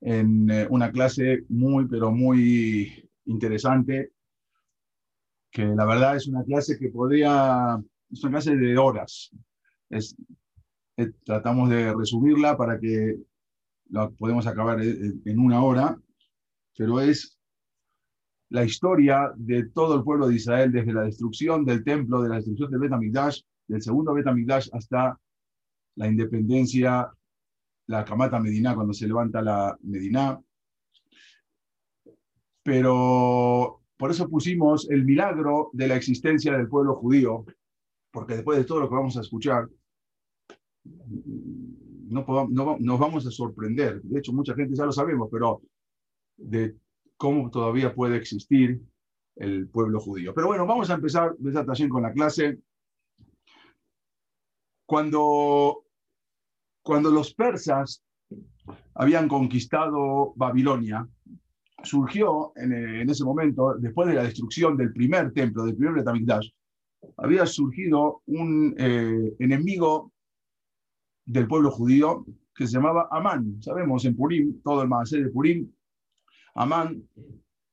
en eh, una clase muy, pero muy interesante, que la verdad es una clase que podría, es una clase de horas. Es, eh, tratamos de resumirla para que la podemos acabar en una hora, pero es la historia de todo el pueblo de Israel desde la destrucción del templo, de la destrucción del Betamigdash, del segundo Betamigdash hasta la independencia, la Kamata Medina, cuando se levanta la Medina. Pero por eso pusimos el milagro de la existencia del pueblo judío, porque después de todo lo que vamos a escuchar, no, no, nos vamos a sorprender. De hecho, mucha gente ya lo sabemos, pero de cómo todavía puede existir el pueblo judío. Pero bueno, vamos a empezar con la clase. Cuando, cuando los persas habían conquistado Babilonia, surgió en, ese momento, después de la destrucción del primer templo, del primer Betamigdash, había surgido un eh, enemigo del pueblo judío que se llamaba Amán. Sabemos en Purim, todo el Maasé de Purim, Amán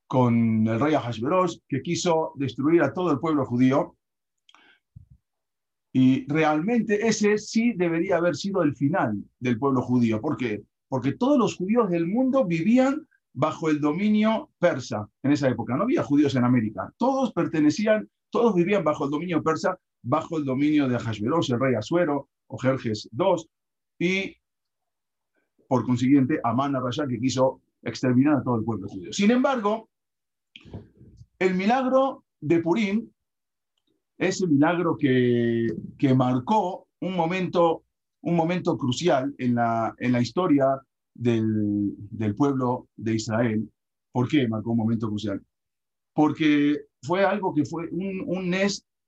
con el rey Ahasveros, que quiso destruir a todo el pueblo judío. Y realmente ese sí debería haber sido el final del pueblo judío. ¿Por qué? Porque todos los judíos del mundo vivían bajo el dominio persa en esa época. No había judíos en América. Todos pertenecían, todos vivían bajo el dominio persa, bajo el dominio de Ahasveros, el rey Asuero, o Jerjes II, y por consiguiente Amán Arrayá, que quiso exterminar a todo el pueblo judío. Sin embargo, el milagro de Purim es el milagro que, que marcó un momento, un momento crucial en la, en la historia del, del pueblo de Israel. ¿Por qué marcó un momento crucial? Porque fue algo que fue un, un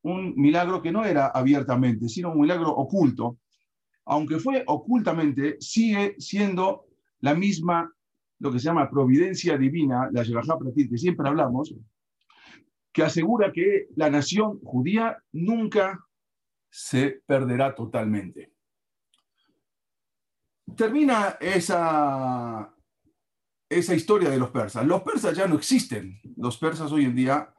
un milagro que no era abiertamente, sino un milagro oculto. Aunque fue ocultamente, sigue siendo la misma lo que se llama providencia divina, la Yevajá Pratit, que siempre hablamos, que asegura que la nación judía nunca se perderá totalmente. Termina esa, esa historia de los persas. Los persas ya no existen. Los persas hoy en día,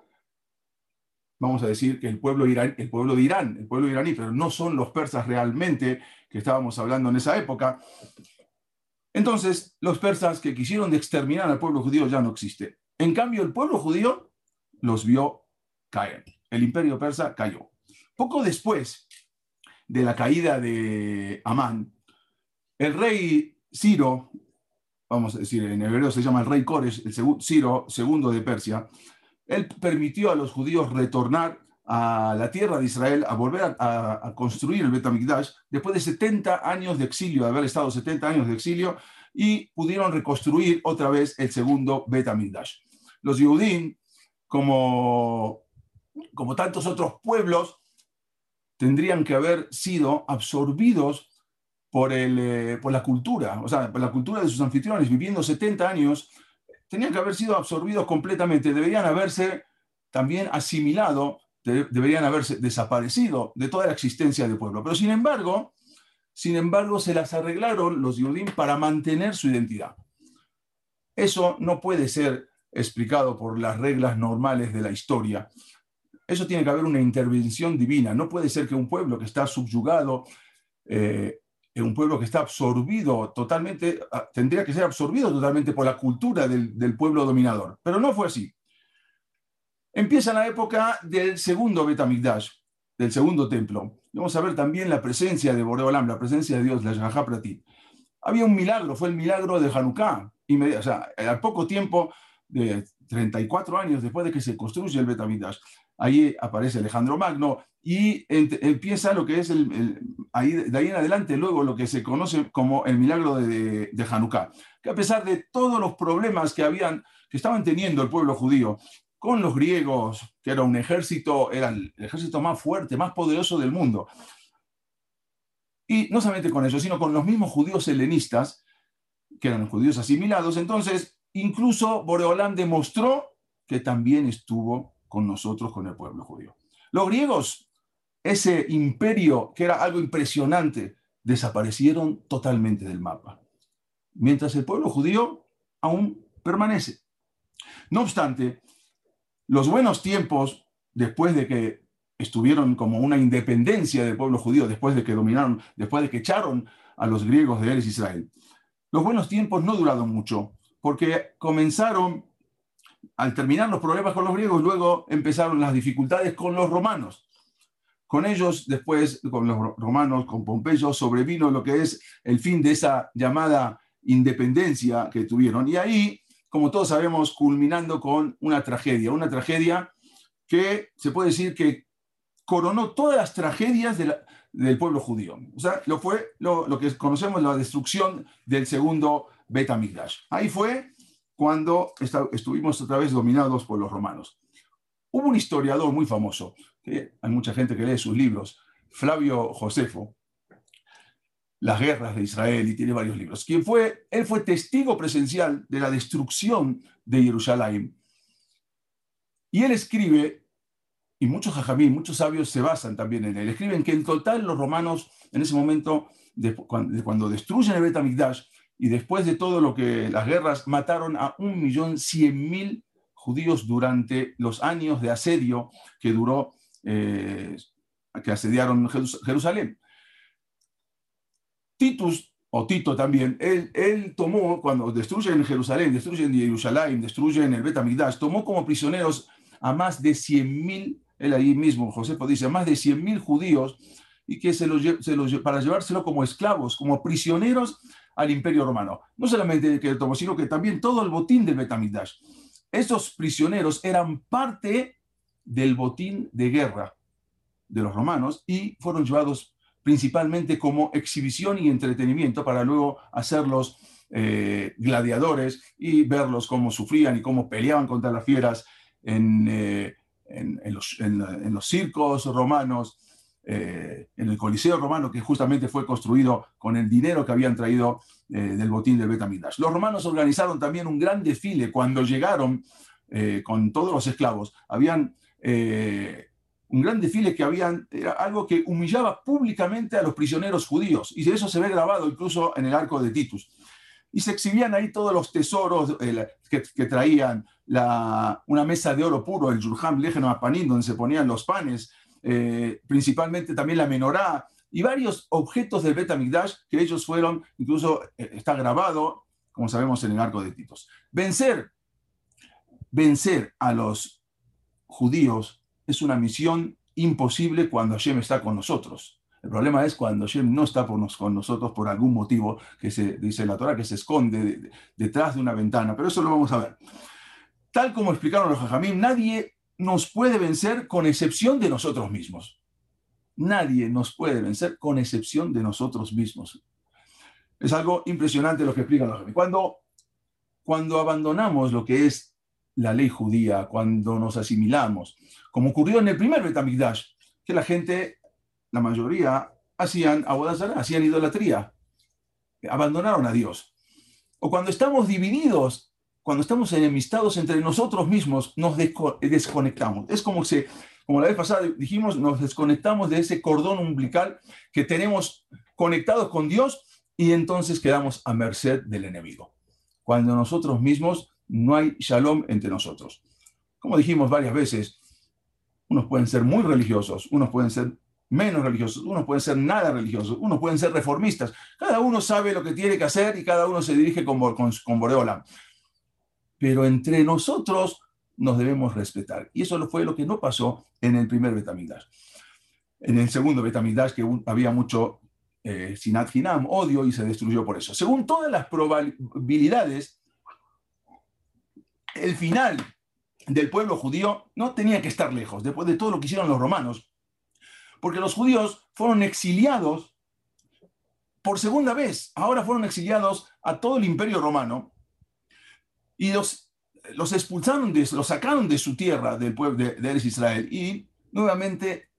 vamos a decir que el pueblo, el pueblo de Irán, el pueblo iraní, pero no son los persas realmente que estábamos hablando en esa época. Entonces, los persas que quisieron exterminar al pueblo judío ya no existe. En cambio, el pueblo judío los vio caer. El imperio persa cayó. Poco después de la caída de Amán, el rey Ciro, vamos a decir, en hebreo se llama el rey Cores, el Ciro segundo de Persia, él permitió a los judíos retornar a la tierra de Israel, a volver a, construir el Betamigdash, después de 70 años de exilio, de haber estado 70 años de exilio, y pudieron reconstruir otra vez el segundo Betamigdash. Los Yehudim, como, como tantos otros pueblos, tendrían que haber sido absorbidos por, el, eh, por la cultura, o sea, por la cultura de sus anfitriones, viviendo 70 años, tenían que haber sido absorbidos completamente, deberían haberse también asimilado deberían haberse desaparecido de toda la existencia del pueblo. Pero sin embargo, sin embargo, se las arreglaron los Yudim para mantener su identidad. Eso no puede ser explicado por las reglas normales de la historia. Eso tiene que haber una intervención divina. No puede ser que un pueblo que está subyugado, eh, un pueblo que está absorbido totalmente, ah, tendría que ser absorbido totalmente por la cultura del, pueblo dominador. Pero no fue así. Empieza la época del segundo Betamigdash, del segundo templo. Vamos a ver también la presencia de Boreolam, la presencia de Dios, la Yahá. Había un milagro, fue el milagro de Hanukkah. O sea, al poco tiempo, de 34 años después de que se construye el Betamigdash, ahí aparece Alejandro Magno y empieza lo que es el, ahí, de ahí en adelante luego lo que se conoce como el milagro de, de Hanukkah, que a pesar de todos los problemas que habían que estaban teniendo el pueblo judío con los griegos, que era un ejército, era el ejército más fuerte, más poderoso del mundo. Y no solamente con eso, sino con los mismos judíos helenistas, que eran judíos asimilados. Entonces, incluso Boreolán demostró que también estuvo con nosotros, con el pueblo judío. Los griegos, ese imperio que era algo impresionante, desaparecieron totalmente del mapa. Mientras el pueblo judío aún permanece. No obstante, los buenos tiempos, después de que estuvieron como una independencia del pueblo judío, después de que dominaron, después de que echaron a los griegos de Eres Israel, los buenos tiempos no duraron mucho, porque comenzaron, al terminar los problemas con los griegos, luego empezaron las dificultades con los romanos. Con ellos, después, con los romanos, con Pompeyo, sobrevino lo que es el fin de esa llamada independencia que tuvieron. Y ahí, como todos sabemos, culminando con una tragedia, una tragedia que se puede decir que coronó todas las tragedias del pueblo judío. O sea, lo fue lo, que conocemos la destrucción del segundo Betamigdash. Ahí fue cuando estuvimos otra vez dominados por los romanos. Hubo un historiador muy famoso, hay mucha gente que lee sus libros, Flavio Josefo, Las guerras de Israel, y tiene varios libros, quien fue, él fue testigo presencial de la destrucción de Jerusalén. Y él escribe, y muchos jajamí, muchos sabios se basan también en él, escriben que en total los romanos en ese momento, cuando destruyen el Betamigdash, y después de todo lo que las guerras mataron a un millón cien mil judíos durante los años de asedio que duró, eh, que asediaron Jerusalén. Titus, o Tito también, él, tomó, cuando destruyen Jerusalén, destruyen Jerusalén, destruyen el Betamigdash, tomó como prisioneros a más de 100.000, él ahí mismo, Josefo dice, a más de 100.000 judíos, y que se los, se los, para llevárselo como esclavos, como prisioneros al imperio romano. No solamente que tomó, sino que también todo el botín del Betamigdash. Esos prisioneros eran parte del botín de guerra de los romanos y fueron llevados principalmente como exhibición y entretenimiento para luego hacerlos eh, gladiadores y verlos cómo sufrían y cómo peleaban contra las fieras en, eh, los, circos romanos, eh, en el Coliseo romano que justamente fue construido con el dinero que habían traído eh, del botín de Betamidash. Los romanos organizaron también un gran desfile cuando llegaron eh, con todos los esclavos. Habían un gran desfile que habían, era algo que humillaba públicamente a los prisioneros judíos. Y eso se ve grabado incluso en el arco de Titus. Y se exhibían ahí todos los tesoros que, traían, la, una mesa de oro puro, el Yurham Legeno Apanín, donde se ponían los panes, principalmente también la menorá, y varios objetos del Betamigdash que ellos fueron, incluso eh, está grabado, como sabemos, en el arco de Titos. Vencer, vencer a los judíos es una misión imposible cuando Hashem está con nosotros. El problema es cuando Hashem no está con nosotros por algún motivo que se dice la Torah, que se esconde detrás de una ventana, pero eso lo vamos a ver. Tal como explicaron los Jajamín, nadie nos puede vencer con excepción de nosotros mismos. Nadie nos puede vencer con excepción de nosotros mismos. Es algo impresionante lo que explican los cuando, cuando abandonamos lo que es la ley judía, cuando nos asimilamos, como ocurrió en el primer Betamigdash, que la gente, la mayoría, hacían hacían idolatría, abandonaron a Dios. O cuando estamos divididos, cuando estamos enemistados entre nosotros mismos, nos desconectamos. Es como si como la vez pasada dijimos, nos desconectamos de ese cordón umbilical que tenemos conectados con Dios y entonces quedamos a merced del enemigo. Cuando nosotros mismos no hay shalom entre nosotros. Como dijimos varias veces, unos pueden ser muy religiosos, unos pueden ser menos religiosos, unos pueden ser nada religiosos, unos pueden ser reformistas. Cada uno sabe lo que tiene que hacer y cada uno se dirige con, con, con Boreola. Pero entre nosotros nos debemos respetar. Y eso fue lo que no pasó en el primer Betamigdash. En el segundo Betamigdash, que había mucho eh, sinat hinam, odio, y se destruyó por eso. Según todas las probabilidades, el final del pueblo judío no tenía que estar lejos, después de todo lo que hicieron los romanos, porque los judíos fueron exiliados por segunda vez, ahora fueron exiliados a todo el imperio romano, y los los expulsaron, de, los sacaron de su tierra, del pueblo de, de Israel, y nuevamente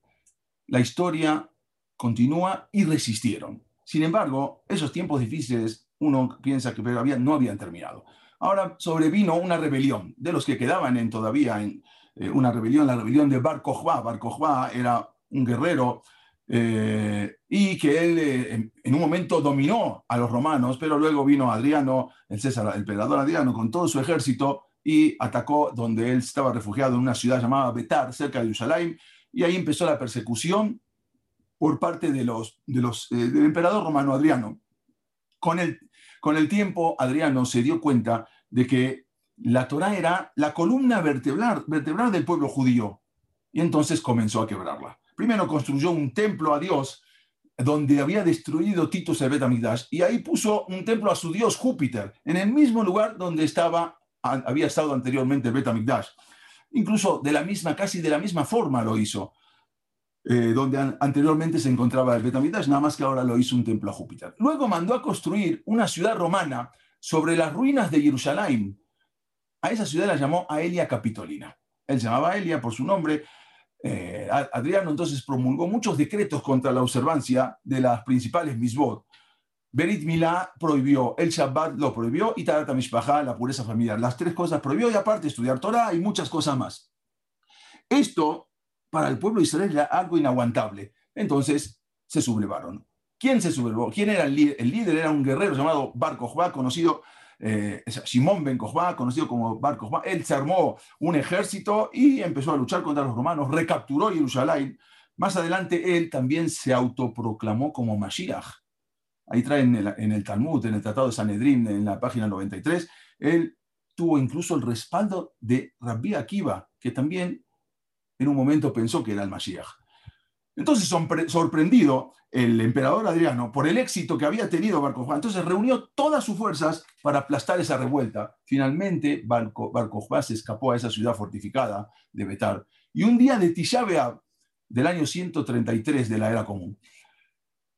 la historia continúa y resistieron. Sin embargo, esos tiempos difíciles, uno piensa que no habían terminado. Ahora sobrevino una rebelión de los que quedaban en, todavía en eh, una rebelión, la rebelión de Bar Kokhba. Bar Kokhba era un guerrero eh, y que él eh, en, un momento dominó a los romanos, pero luego vino Adriano, el César, el emperador Adriano, con todo su ejército y atacó donde él estaba refugiado en una ciudad llamada Betar, cerca de Jerusalén, y ahí empezó la persecución por parte de los, eh, del emperador romano Adriano. Con el, con el tiempo, Adriano se dio cuenta de que la Torá era la columna vertebral, vertebral del pueblo judío, y entonces comenzó a quebrarla. Primero construyó un templo a Dios donde había destruido Titus el Betamigdash y ahí puso un templo a su dios Júpiter, en el mismo lugar donde estaba, había estado anteriormente el Betamigdash. Incluso de la misma, casi de la misma forma lo hizo, eh, donde anteriormente se encontraba el Betamigdash, nada más que ahora lo hizo un templo a Júpiter. Luego mandó a construir una ciudad romana sobre las ruinas de Jerusalén. A esa ciudad la llamó Aelia Capitolina. Él llamaba Aelia por su nombre, eh, Adriano entonces promulgó muchos decretos contra la observancia de las principales misbot. Berit Milá prohibió, el Shabbat lo prohibió y Tarat Mishpachá, la pureza familiar. Las tres cosas prohibió y aparte estudiar Torah y muchas cosas más. Esto para el pueblo de Israel era algo inaguantable. Entonces se sublevaron. ¿Quién se sublevó? ¿Quién era el líder? El líder era un guerrero llamado Bar Kokhba, conocido eh, Simón Ben Kokhba, conocido como Bar Kokhba, él se armó un ejército y empezó a luchar contra los romanos, recapturó Jerusalén. Más adelante él también se autoproclamó como Mashiach. Ahí traen en el, Talmud, en el Tratado de Sanedrín, en la página 93, él tuvo incluso el respaldo de Rabbi Akiva, que también en un momento pensó que era el Mashiach. Entonces, sorprendido, el emperador Adriano, por el éxito que había tenido Bar entonces reunió todas sus fuerzas para aplastar esa revuelta. Finalmente, Bar, se escapó a esa ciudad fortificada de Betar. Y un día de Tisha del año 133 de la era común,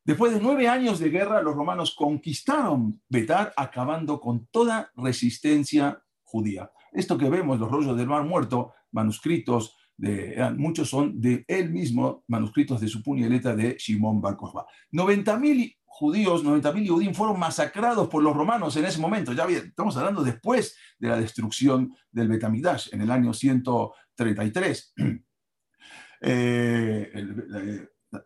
después de nueve años de guerra, los romanos conquistaron Betar, acabando con toda resistencia judía. Esto que vemos, los rollos del Mar Muerto, manuscritos, muchos son de él mismo, manuscritos de su letra de Shimon Bar Kokhba. 90.000 judíos, 90.000 judíos fueron masacrados por los romanos en ese momento. Ya bien, estamos hablando después de la destrucción del Betamidash en el año 133. Eh,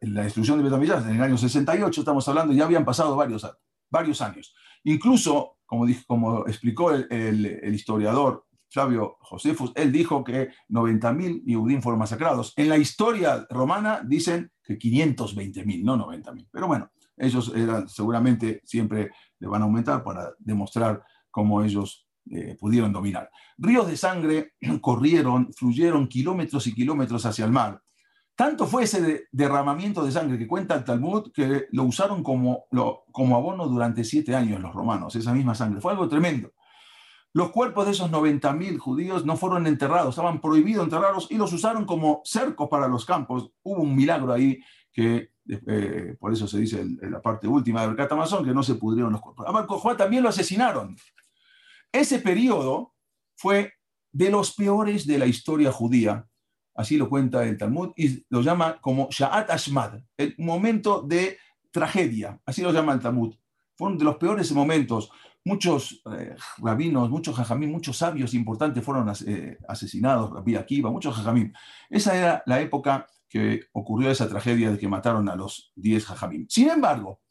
la, destrucción del Betamidash en el año 68, estamos hablando, ya habían pasado varios, varios años. Incluso, como, como explicó el historiador Flavio Josefus, él dijo que 90.000 Yehudim fueron masacrados. En la historia romana dicen que 520.000, no 90.000. Pero bueno, ellos eran, seguramente siempre le van a aumentar para demostrar cómo ellos eh, pudieron dominar. Ríos de sangre corrieron, fluyeron kilómetros y kilómetros hacia el mar. Tanto fue ese derramamiento de sangre que cuenta el Talmud que lo usaron como, como abono durante siete años los romanos, esa misma sangre. Fue algo tremendo. Los cuerpos de esos 90.000 judíos no fueron enterrados, estaban prohibidos enterrarlos y los usaron como cercos para los campos. Hubo un milagro ahí que, eh, por eso se dice en la parte última del Catamazón, que no se pudrieron los cuerpos. A Bar también lo asesinaron. Ese periodo fue de los peores de la historia judía, así lo cuenta el Talmud, y lo llama como Sha'at Ashmad, el momento de tragedia, así lo llama el Talmud. Fueron de los peores momentos muchos eh, rabinos, muchos jajamín, muchos sabios importantes fueron eh, asesinados, Rabbi Akiva, muchos jajamín. Esa era la época que ocurrió esa tragedia de que mataron a los 10 jajamín. Sin embargo,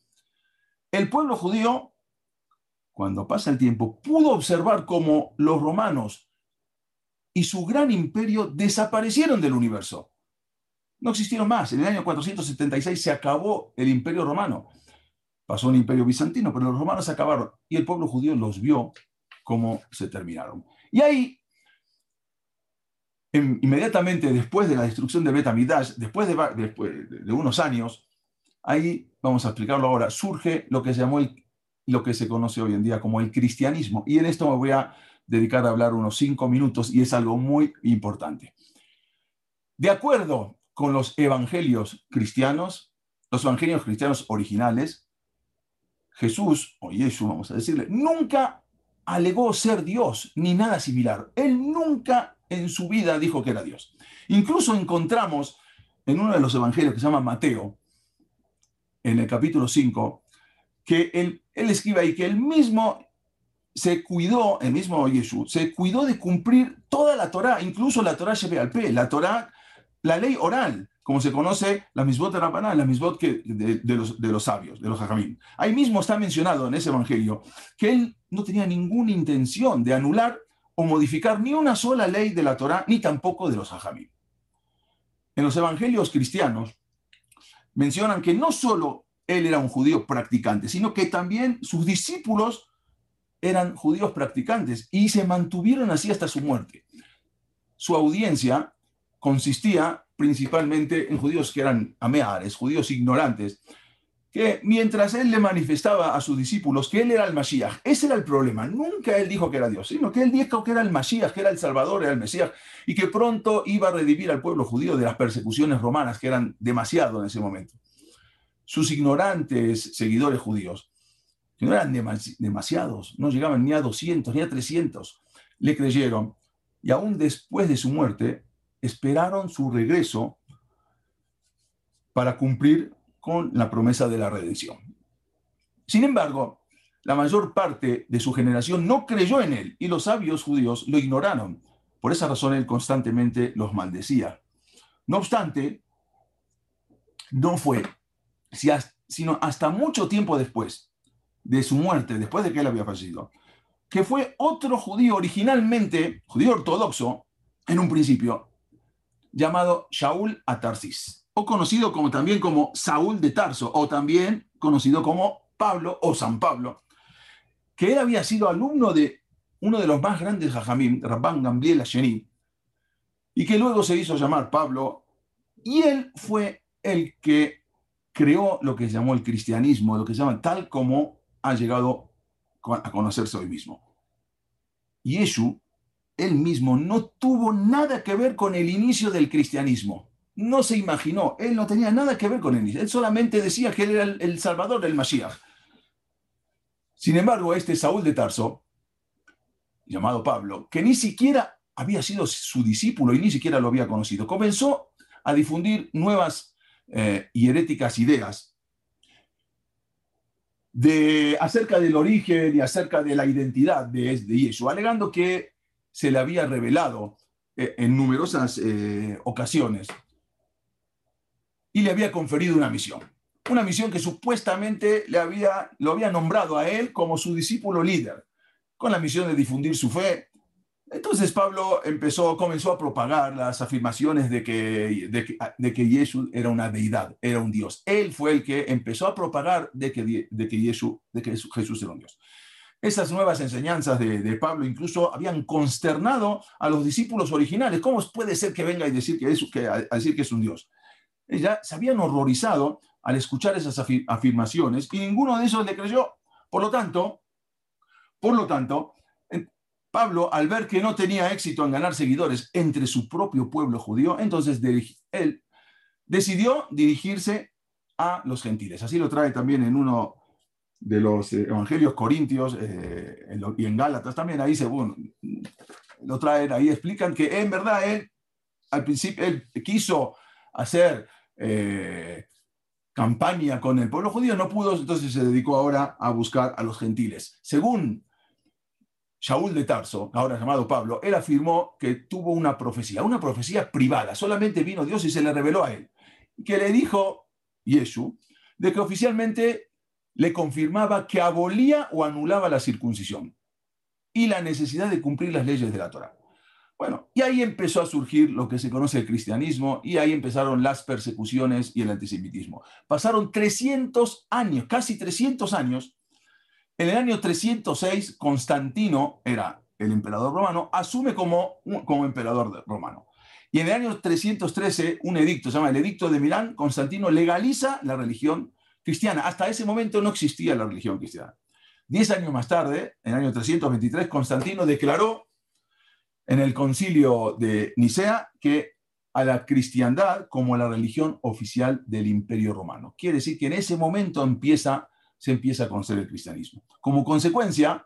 el pueblo judío, cuando pasa el tiempo, pudo observar cómo los romanos y su gran imperio desaparecieron del universo. No existieron más. En el año 476 se acabó el imperio romano pasó un imperio bizantino, pero los romanos acabaron y el pueblo judío los vio cómo se terminaron. Y ahí, inmediatamente después de la destrucción de Betamidash, después de, después de unos años, ahí, vamos a explicarlo ahora, surge lo que se llamó lo que se conoce hoy en día como el cristianismo. Y en esto me voy a dedicar a hablar unos cinco minutos y es algo muy importante. De acuerdo con los evangelios cristianos, los evangelios cristianos originales, Jesús, o Jesús vamos a decirle, nunca alegó ser Dios ni nada similar. Él nunca en su vida dijo que era Dios. Incluso encontramos en uno de los evangelios que se llama Mateo, en el capítulo 5, que él, él escribe ahí que él mismo se cuidó, el mismo Jesús, se cuidó de cumplir toda la Torá, incluso la Torá lleve al P, la Torá, la ley oral, como se conoce la misbot de Rabaná, la misbot de, los, sabios, de los hajamim. Ahí mismo está mencionado en ese evangelio que él no tenía ninguna intención de anular o modificar ni una sola ley de la Torá, ni tampoco de los hajamim. En los evangelios cristianos mencionan que no solo él era un judío practicante, sino que también sus discípulos eran judíos practicantes y se mantuvieron así hasta su muerte. Su audiencia consistía principalmente en judíos que eran ameares, judíos ignorantes, que mientras él le manifestaba a sus discípulos que él era el Mashiach, ese era el problema. Nunca él dijo que era Dios, sino que él dijo que era el Mashiach, que era el Salvador, era el Mesías, y que pronto iba a redimir al pueblo judío de las persecuciones romanas, que eran demasiado en ese momento. Sus ignorantes seguidores judíos, que no eran demasiados, no llegaban ni a 200, ni a 300, le creyeron, y aún después de su muerte, esperaron su regreso para cumplir con la promesa de la redención. Sin embargo, la mayor parte de su generación no creyó en él y los sabios judíos lo ignoraron. Por esa razón él constantemente los maldecía. No obstante, no fue, sino hasta mucho tiempo después de su muerte, después de que él había fallecido, que fue otro judío originalmente, judío ortodoxo, en un principio, llamado Shaul Atarsis, o conocido como, también como Saúl de Tarso, o también conocido como Pablo o San Pablo, que él había sido alumno de uno de los más grandes jajamim, Rabban Gamliel Asheni, y que luego se hizo llamar Pablo, y él fue el que creó lo que se llamó el cristianismo, lo que se llama tal como ha llegado a conocerse hoy mismo. Yeshu él mismo no tuvo nada que ver con el inicio del cristianismo. No se imaginó, él no tenía nada que ver con el inicio. Él solamente decía que él era el, salvador del Mashiach. Sin embargo, este Saúl de Tarso, llamado Pablo, que ni siquiera había sido su discípulo y ni siquiera lo había conocido, comenzó a difundir nuevas eh, y heréticas ideas de, acerca del origen y acerca de la identidad de, de Yeshua, alegando que se le había revelado eh, en numerosas eh, ocasiones y le había conferido una misión. Una misión que supuestamente le había, lo había nombrado a él como su discípulo líder, con la misión de difundir su fe. Entonces Pablo empezó, comenzó a propagar las afirmaciones de que, de que, de que Jesús era una deidad, era un Dios. Él fue el que empezó a propagar de que, de que, Jesús, de que Jesús era un Dios. Esas nuevas enseñanzas de, Pablo incluso habían consternado a los discípulos originales. ¿Cómo puede ser que venga y decir que es, que, a decir que es un Dios? Ya se habían horrorizado al escuchar esas afirmaciones y ninguno de esos le creyó. Por lo tanto, por lo tanto, Pablo, al ver que no tenía éxito en ganar seguidores entre su propio pueblo judío, entonces él decidió dirigirse a los gentiles. Así lo trae también en uno de los eh, evangelios corintios eh, y en Gálatas también, ahí según lo traen, ahí explican que en verdad él, al principio, él quiso hacer eh, campaña con el pueblo judío, no pudo, entonces se dedicó ahora a buscar a los gentiles. Según Shaul de Tarso, ahora llamado Pablo, él afirmó que tuvo una profecía, una profecía privada, solamente vino Dios y se le reveló a él, que le dijo Yeshu, de que oficialmente le confirmaba que abolía o anulaba la circuncisión y la necesidad de cumplir las leyes de la Torah. Bueno, y ahí empezó a surgir lo que se conoce el cristianismo y ahí empezaron las persecuciones y el antisemitismo. Pasaron 300 años, casi 300 años. En el año 306, Constantino era el emperador romano, asume como, como emperador romano. Y en el año 313, un edicto, se llama el Edicto de Milán, Constantino legaliza la religión cristiana. Hasta ese momento no existía la religión cristiana. Diez años más tarde, en el año 323, Constantino declaró en el concilio de Nicea que a la cristiandad como la religión oficial del imperio romano. Quiere decir que en ese momento empieza, se empieza a conocer el cristianismo. Como consecuencia,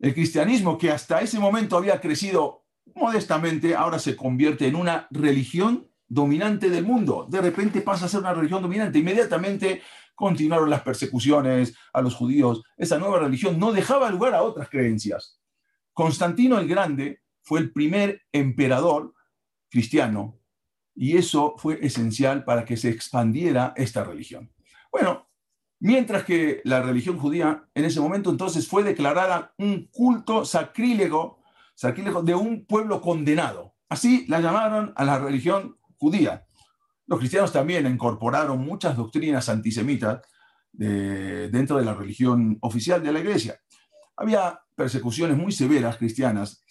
el cristianismo que hasta ese momento había crecido modestamente, ahora se convierte en una religión dominante del mundo. De repente pasa a ser una religión dominante. Inmediatamente continuaron las persecuciones a los judíos. Esa nueva religión no dejaba lugar a otras creencias. Constantino el Grande fue el primer emperador cristiano Y eso fue esencial para que se expandiera esta religión. Bueno, mientras que la religión judía en ese momento entonces fue declarada un culto sacrílego, sacrílego de un pueblo condenado. Así la llamaron a la religión judía. Los cristianos también incorporaron muchas doctrinas antisemitas dentro de la religión oficial de la iglesia. Había persecuciones muy severas cristianas.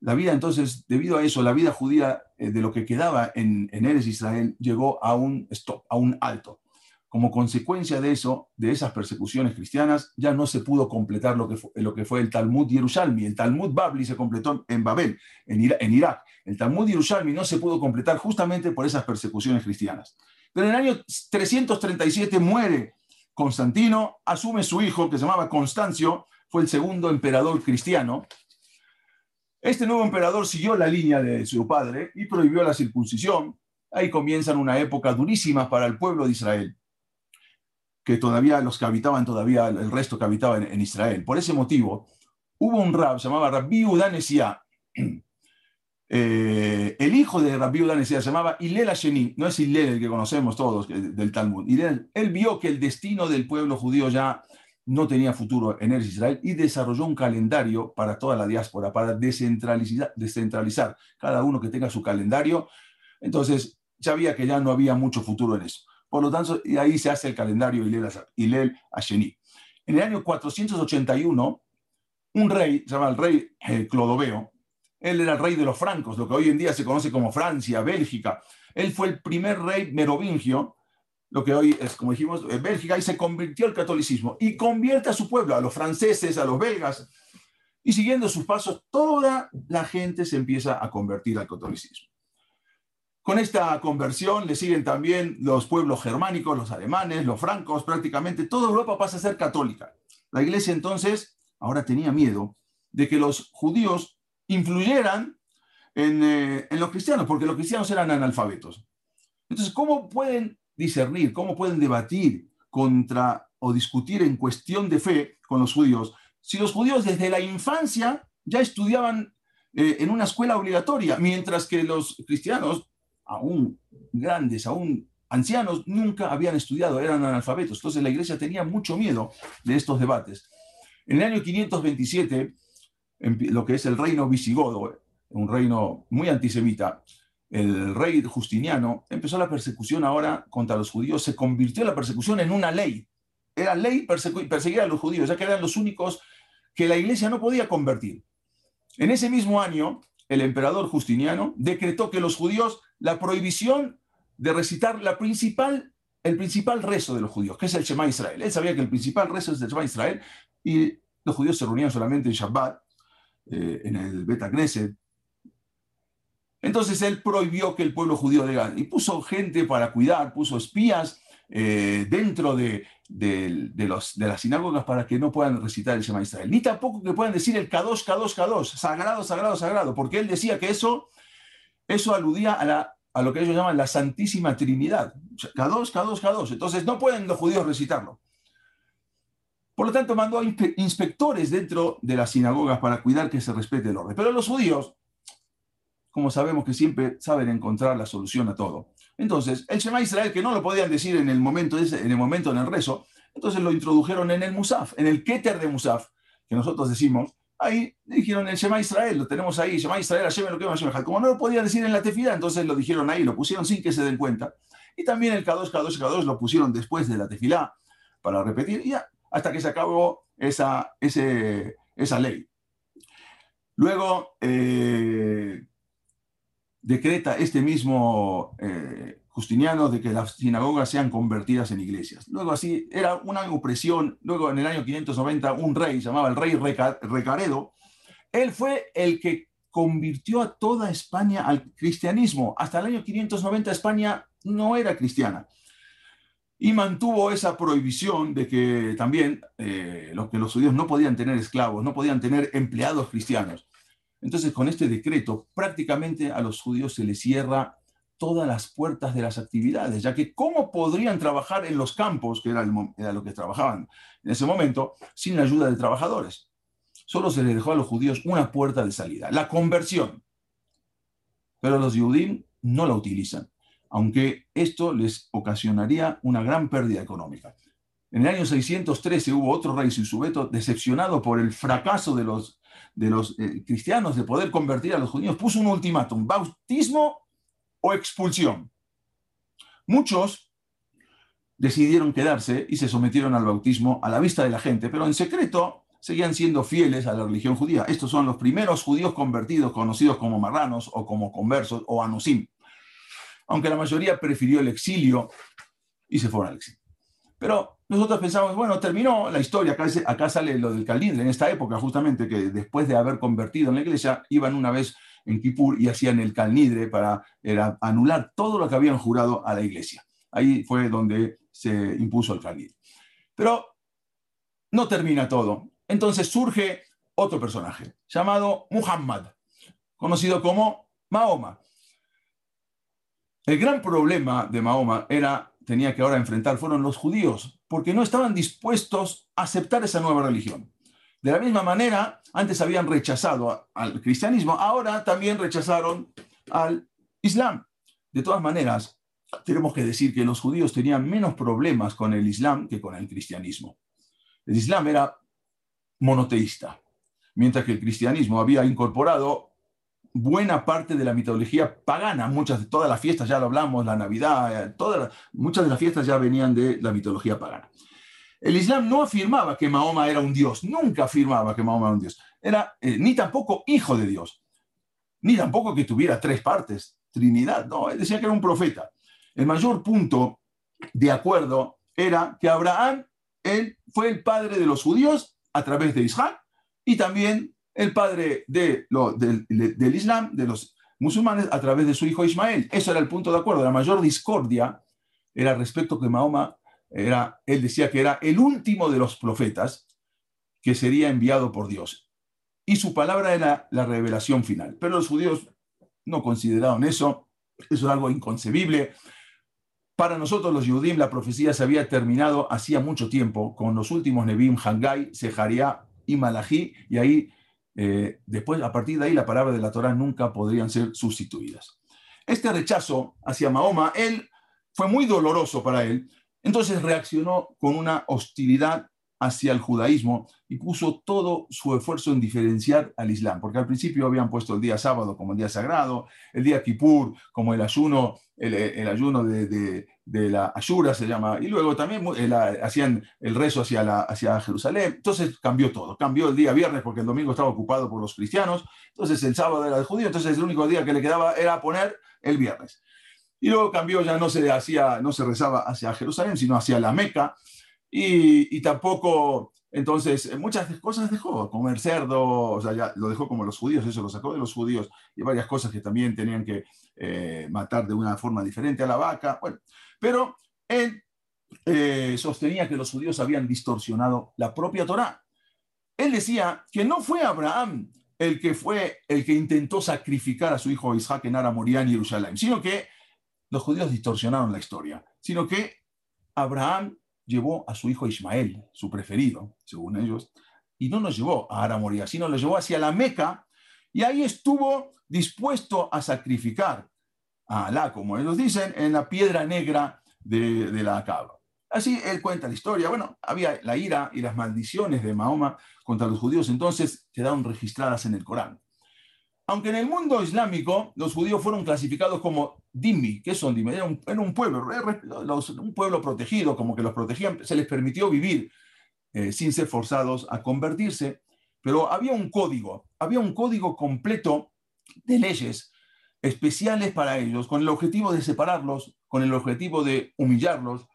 La vida entonces, debido a eso, la vida judía eh, de lo que quedaba en, en Eres Israel llegó a un stop, a un alto. Como consecuencia de eso, de esas persecuciones cristianas, ya no se pudo completar lo que fue, el Talmud Yerushalmi. El Talmud Babli se completó en Babel, en, Irak. El Talmud Yerushalmi no se pudo completar justamente por esas persecuciones cristianas. Pero en el año 337 muere Constantino, asume su hijo, que se llamaba Constancio, fue el segundo emperador cristiano. Este nuevo emperador siguió la línea de su padre y prohibió la circuncisión. Ahí comienzan una época durísima para el pueblo de Israel que todavía los que habitaban todavía, el resto que habitaba en, Israel. Por ese motivo, hubo un rab, se llamaba Rabbi Udanesia. Eh, el hijo de Rabbi Udanesia se llamaba Ilel Asheni, no es Ilel el que conocemos todos del Talmud. él vio que el destino del pueblo judío ya no tenía futuro en el Israel y desarrolló un calendario para toda la diáspora, para descentralizar, cada uno que tenga su calendario. Entonces, sabía que ya no había mucho futuro en eso. Por lo tanto, ahí se hace el calendario Hilel Asheni. En el año 481, un rey, se llama el rey eh, Clodoveo, él era el rey de los francos, lo que hoy en día se conoce como Francia, Bélgica. Él fue el primer rey merovingio, lo que hoy es, como dijimos, Bélgica, y se convirtió al catolicismo. Y convierte a su pueblo, a los franceses, a los belgas. Y siguiendo sus pasos, toda la gente se empieza a convertir al catolicismo. Con esta conversión le siguen también los pueblos germánicos, los alemanes, los francos, prácticamente toda Europa pasa a ser católica. La iglesia entonces ahora tenía miedo de que los judíos influyeran en, eh, en, los cristianos, porque los cristianos eran analfabetos. Entonces, ¿cómo pueden discernir, cómo pueden debatir contra o discutir en cuestión de fe con los judíos si los judíos desde la infancia ya estudiaban eh, en una escuela obligatoria, mientras que los cristianos aún grandes, aún ancianos, nunca habían estudiado, eran analfabetos. Entonces la iglesia tenía mucho miedo de estos debates. En el año 527, lo que es el reino visigodo, un reino muy antisemita, el rey Justiniano empezó la persecución ahora contra los judíos, se convirtió la persecución en una ley. Era ley perseguir a los judíos, ya que eran los únicos que la iglesia no podía convertir. En ese mismo año, el emperador Justiniano decretó que los judíos la prohibición de recitar la principal, el principal rezo de los judíos, que es el Shema Israel. Él sabía que el principal rezo es el Shema Israel y los judíos se reunían solamente en Shabbat, eh, en el Bet Knesset. Entonces él prohibió que el pueblo judío diga, y puso gente para cuidar, puso espías eh, dentro de, los, de las sinagogas para que no puedan recitar el Shema Israel, ni tampoco que puedan decir el Kadosh, Kadosh, Kadosh, sagrado, sagrado, sagrado, porque él decía que eso eso aludía a, a lo que ellos llaman la Santísima Trinidad. K2, K2, K2. Entonces no pueden los judíos recitarlo. Por lo tanto, mandó a inspectores dentro de las sinagogas para cuidar que se respete el orden. Pero los judíos, como sabemos que siempre saben encontrar la solución a todo. Entonces, el Shema Israel, que no lo podían decir en el momento, en el momento en el rezo, entonces lo introdujeron en el Musaf, en el Keter de Musaf, que nosotros decimos, Ahí dijeron el Shema Israel, lo tenemos ahí, Shema Israel, lo que Como no lo podían decir en la tefila, entonces lo dijeron ahí, lo pusieron sin que se den cuenta. Y también el K2, K2, K2 lo pusieron después de la tefilá para repetir, ya, hasta que se acabó esa, esa ley. Luego eh, decreta este mismo eh, Justiniano de que las sinagogas sean convertidas en iglesias. Luego así, era una opresión. Luego en el año 590 un rey, llamaba el rey Recaredo, él fue el que convirtió a toda España al cristianismo. Hasta el año 590 España no era cristiana. Y mantuvo esa prohibición de que también eh, que los judíos no podían tener esclavos, no podían tener empleados cristianos. Entonces, con este decreto, prácticamente a los judíos se les cierra todas las puertas de las actividades, ya que cómo podrían trabajar en los campos, que era, lo que trabajaban en ese momento, sin la ayuda de trabajadores. Solo se les dejó a los judíos una puerta de salida, la conversión. Pero los judíos no la utilizan. Aunque esto les ocasionaría una gran pérdida económica. En el año 613 hubo otro rey, Susubeto, decepcionado por el fracaso de los, de los eh, cristianos de poder convertir a los judíos, puso un ultimátum, bautismo o expulsión. Muchos decidieron quedarse y se sometieron al bautismo a la vista de la gente, pero en secreto seguían siendo fieles a la religión judía. Estos son los primeros judíos convertidos, conocidos como marranos o como conversos o anusim. Aunque la mayoría prefirió el exilio y se fueron al exilio. Pero nosotros pensamos, bueno, terminó la historia, acá, sale lo del Calindre, en esta época justamente, que después de haber convertido en la iglesia, iban una vez en Kippur y hacían el Calnidre para anular todo lo que habían jurado a la iglesia. Ahí fue donde se impuso el Calnidre. Pero no termina todo. Entonces surge otro personaje llamado Muhammad, conocido como Mahoma. El gran problema de Mahoma era tenía que ahora enfrentar fueron los judíos, porque no estaban dispuestos a aceptar esa nueva religión. De la misma manera, antes habían rechazado al cristianismo, ahora también rechazaron al islam. De todas maneras, tenemos que decir que los judíos tenían menos problemas con el islam que con el cristianismo. El islam era monoteísta, mientras que el cristianismo había incorporado buena parte de la mitología pagana, muchas, todas las fiestas, ya lo hablamos, la Navidad, eh, todas, muchas de las fiestas ya venían de la mitología pagana. El Islam no afirmaba que Mahoma era un dios, nunca afirmaba que Mahoma era un dios, era eh, ni tampoco hijo de Dios, ni tampoco que tuviera tres partes, Trinidad, no, decía que era un profeta. El mayor punto de acuerdo era que Abraham él fue el padre de los judíos a través de Isaac y también el padre de lo, del, Islam, de los musulmanes, a través de su hijo Ismael. Eso era el punto de acuerdo. La mayor discordia era respecto que Mahoma, era, él decía que era el último de los profetas que sería enviado por Dios. Y su palabra era la revelación final. Pero los judíos no consideraron eso. Eso era algo inconcebible. Para nosotros los Yudim la profecía se había terminado hacía mucho tiempo con los últimos Nebim, Hangai, Sejaría y Malají, y ahí eh, después, a partir de ahí, la palabra de la Torah nunca podrían ser sustituidas. Este rechazo hacia Mahoma, él fue muy doloroso para él, entonces reaccionó con una hostilidad hacia el judaísmo y puso todo su esfuerzo en diferenciar al Islam, porque al principio habían puesto el día sábado como el día sagrado, el día Kippur como el ayuno, el, ayuno de, la Ayura se llama, y luego también hacían el rezo hacia, la, hacia Jerusalén, entonces cambió todo, cambió el día viernes porque el domingo estaba ocupado por los cristianos, entonces el sábado era el judío, entonces el único día que le quedaba era poner el viernes. Y luego cambió, ya no se, hacía, no se rezaba hacia Jerusalén, sino hacia la Meca, y, tampoco, entonces, eh, muchas cosas dejó, comer cerdo, o sea, ya lo dejó como los judíos, eso lo sacó de los judíos, y varias cosas que también tenían que eh, matar de una forma diferente a la vaca, bueno, pero él eh, sostenía que los judíos habían distorsionado la propia Torá. Él decía que no fue Abraham el que fue el que intentó sacrificar a su hijo Isaac en Ara Moría en Jerusalén, sino que los judíos distorsionaron la historia, sino que Abraham llevó a su hijo Ismael, su preferido, según ellos, y no nos llevó a Aramoría, sino lo llevó hacia la Meca, y ahí estuvo dispuesto a sacrificar a Alá, como ellos dicen, en la piedra negra de, la cabra. Así él cuenta la historia. Bueno, había la ira y las maldiciones de Mahoma contra los judíos, entonces quedaron registradas en el Corán. Aunque en el mundo islámico los judíos fueron clasificados como dhimmi, ¿qué son dhimmi? Era un, pueblo, un pueblo protegido, como que los protegían, se les permitió vivir eh, sin ser forzados a convertirse, pero había un código, había un código completo de leyes especiales para ellos, con el objetivo de separarlos, con el objetivo de humillarlos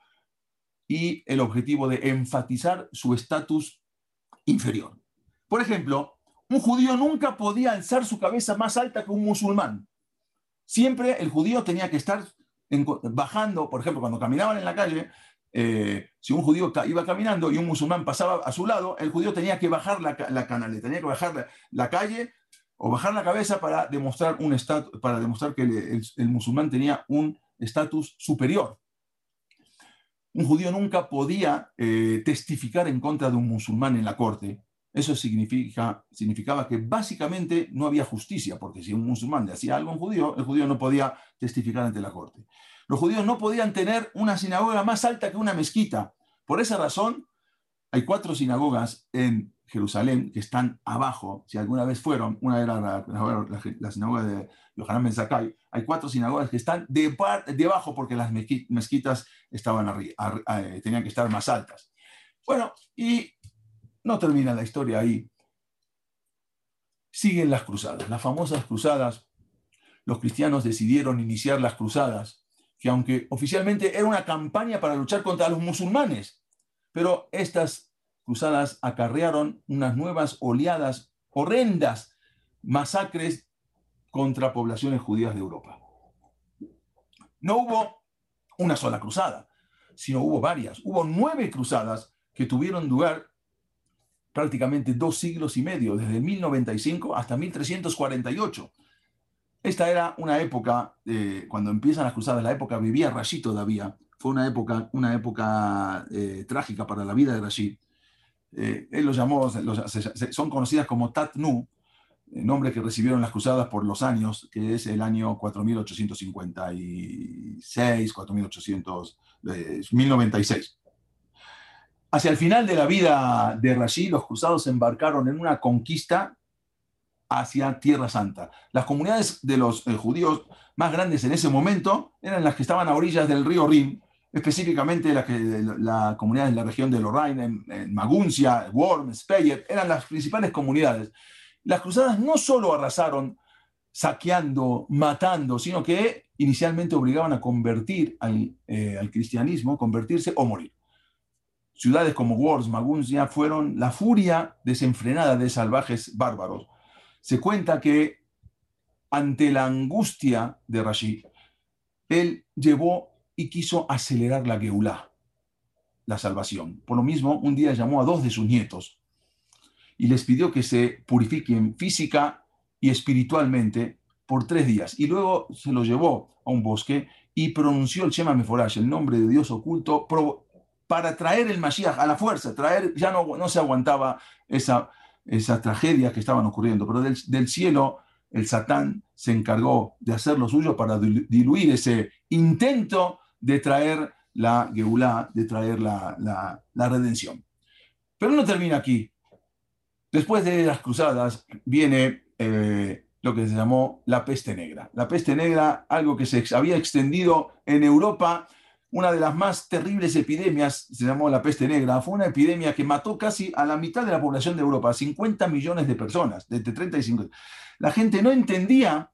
y el objetivo de enfatizar su estatus inferior. Por ejemplo, un judío nunca podía alzar su cabeza más alta que un musulmán. Siempre el judío tenía que estar bajando, por ejemplo, cuando caminaban en la calle, eh, si un judío iba caminando y un musulmán pasaba a su lado, el judío tenía que bajar la, la canaleta, tenía que bajar la, calle o bajar la cabeza para demostrar, un para demostrar que el, musulmán tenía un estatus superior. Un judío nunca podía eh, testificar en contra de un musulmán en la corte, Eso significa, significaba que básicamente no había justicia, porque si un musulmán le hacía algo un judío, el judío no podía testificar ante la corte. Los judíos no podían tener una sinagoga más alta que una mezquita. Por esa razón, hay cuatro sinagogas en Jerusalén que están abajo. Si alguna vez fueron, una era la, sinagoga de Yohanan Ben Zakkai, hay cuatro sinagogas que están debajo porque las mezquitas estaban arriba, eh, tenían que estar más altas. Bueno, y no termina la historia ahí. Siguen las cruzadas, las famosas cruzadas. Los cristianos decidieron iniciar las cruzadas, que aunque oficialmente era una campaña para luchar contra los musulmanes, pero estas cruzadas acarrearon unas nuevas oleadas horrendas, masacres contra poblaciones judías de Europa. No hubo una sola cruzada, sino hubo varias. Hubo nueve cruzadas que tuvieron lugar prácticamente dos siglos y medio, desde 1095 hasta 1348. Esta era una época, eh, cuando empiezan las cruzadas, la época vivía Rashid todavía, fue una época, una época eh, trágica para la vida de Rashid. Eh, él los llamó, son conocidas como Tatnu, nombre que recibieron las cruzadas por los años, que es el año 4856, 4800, 1096. Hacia el final de la vida de Rashid, los cruzados embarcaron en una conquista hacia Tierra Santa. Las comunidades de los eh, judíos más grandes en ese momento eran las que estaban a orillas del río Rin, específicamente la, que, la comunidad en la región de Lorraine, en, Maguncia, Worms, Speyer, eran las principales comunidades. Las cruzadas no solo arrasaron saqueando, matando, sino que inicialmente obligaban a convertir al, eh, al cristianismo, convertirse o morir. Ciudades como Worms, Maguncia fueron la furia desenfrenada de salvajes bárbaros. Se cuenta que ante la angustia de Rashid, él llevó y quiso acelerar la Geulá, la salvación. Por lo mismo, un día llamó a dos de sus nietos y les pidió que se purifiquen física y espiritualmente por tres días. Y luego se los llevó a un bosque y pronunció el Shema Meforash, el nombre de Dios oculto, para traer el Mashiach a la fuerza, traer, ya no, no se aguantaba esa, esa tragedia que estaban ocurriendo, pero del, cielo el Satán se encargó de hacer lo suyo para diluir ese intento de traer la Geulá, de traer la, la, la redención. Pero no termina aquí. Después de las cruzadas viene eh, lo que se llamó la peste negra. La peste negra, algo que se había extendido en Europa una de las más terribles epidemias, se llamó la peste negra, fue una epidemia que mató casi a la mitad de la población de Europa, 50 millones de personas, de 30 y 50. La gente no entendía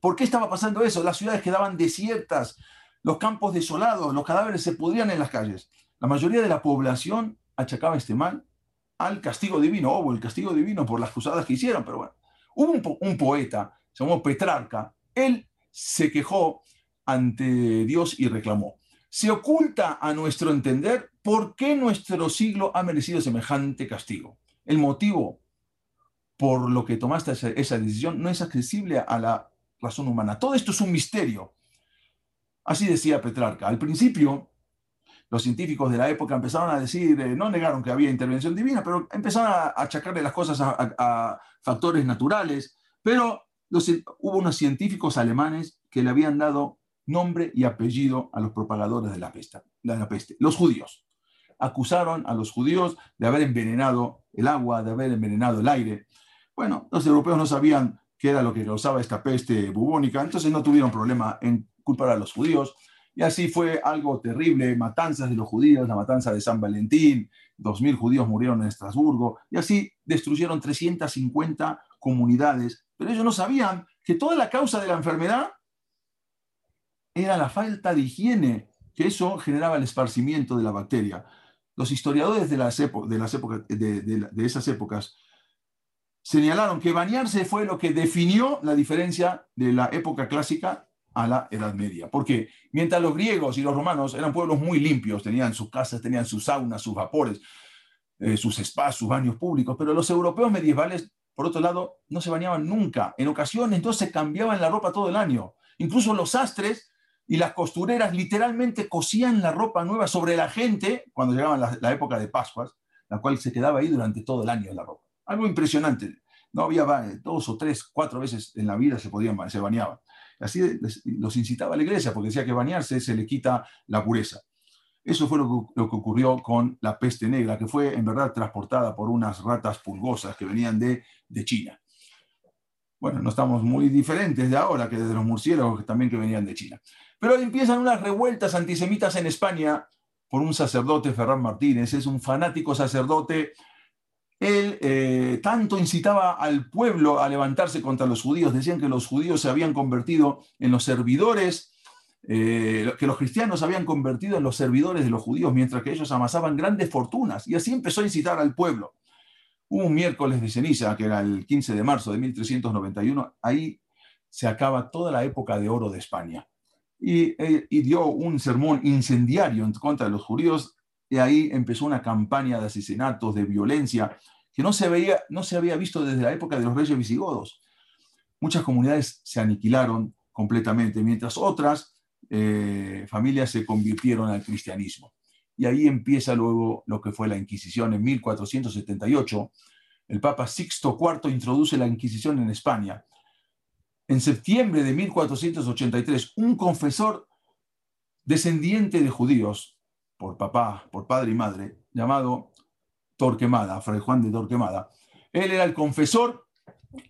por qué estaba pasando eso, las ciudades quedaban desiertas, los campos desolados, los cadáveres se pudrían en las calles. La mayoría de la población achacaba este mal al castigo divino, o el castigo divino por las cruzadas que hicieron, pero bueno. Hubo un, un poeta, se llamó Petrarca, él se quejó ante Dios y reclamó, se oculta a nuestro entender por qué nuestro siglo ha merecido semejante castigo. El motivo por lo que tomaste esa, decisión no es accesible a la razón humana. Todo esto es un misterio. Así decía Petrarca. Al principio, los científicos de la época empezaron a decir, eh, no negaron que había intervención divina, pero empezaron a achacarle las cosas a, factores naturales. Pero hubo unos científicos alemanes que le habían dado nombre y apellido a los propagadores de la, peste, de la peste, los judíos. Acusaron a los judíos de haber envenenado el agua, de haber envenenado el aire. Bueno, los europeos no sabían qué era lo que causaba esta peste bubónica, entonces no tuvieron problema en culpar a los judíos. Y así fue algo terrible, matanzas de los judíos, la matanza de San Valentín, 2.000 judíos murieron en Estrasburgo, y así destruyeron 350 comunidades. Pero ellos no sabían que toda la causa de la enfermedad era la falta de higiene, que eso generaba el esparcimiento de la bacteria. Los historiadores de, las épocas, de, esas épocas señalaron que bañarse fue lo que definió la diferencia de la época clásica a la Edad Media. Porque mientras los griegos y los romanos eran pueblos muy limpios, tenían sus casas, tenían sus saunas, sus vapores, eh, sus spas, sus baños públicos, pero los europeos medievales, por otro lado, no se bañaban nunca. En ocasiones, entonces cambiaban la ropa todo el año. Incluso los sastres y las costureras literalmente cosían la ropa nueva sobre la gente cuando llegaba la, época de Pascuas. la cual se quedaba ahí durante todo el año la ropa. Algo impresionante. No había dos o tres, cuatro veces en la vida se podían, se bañaban. Así los incitaba la iglesia porque decía que bañarse se le quita la pureza. Eso fue lo que, ocurrió con la peste negra, que fue en verdad transportada por unas ratas pulgosas que venían de, de China. Bueno, no estamos muy diferentes de ahora que desde los murciélagos que también que venían de China. Pero empiezan unas revueltas antisemitas en España por un sacerdote, Ferran Martínez, es un fanático sacerdote. Él eh, tanto incitaba al pueblo a levantarse contra los judíos, decían que los judíos se habían convertido en los servidores, eh, que los cristianos se habían convertido en los servidores de los judíos, mientras que ellos amasaban grandes fortunas. Y así empezó a incitar al pueblo. Un miércoles de ceniza, que era el 15 de marzo de 1391, ahí se acaba toda la época de oro de España. Eh, y, dio un sermón incendiario en contra de los judíos, y ahí empezó una campaña de asesinatos, de violencia, que no se, veía, no se había visto desde la época de los reyes visigodos. Muchas comunidades se aniquilaron completamente, mientras otras eh, familias se convirtieron al cristianismo. Y ahí empieza luego lo que fue la Inquisición en 1478. El Papa Sixto IV introduce la Inquisición en España en septiembre de 1483, un confesor descendiente de judíos, por papá, por padre y madre, llamado Torquemada, Fray Juan de Torquemada. Él era el confesor,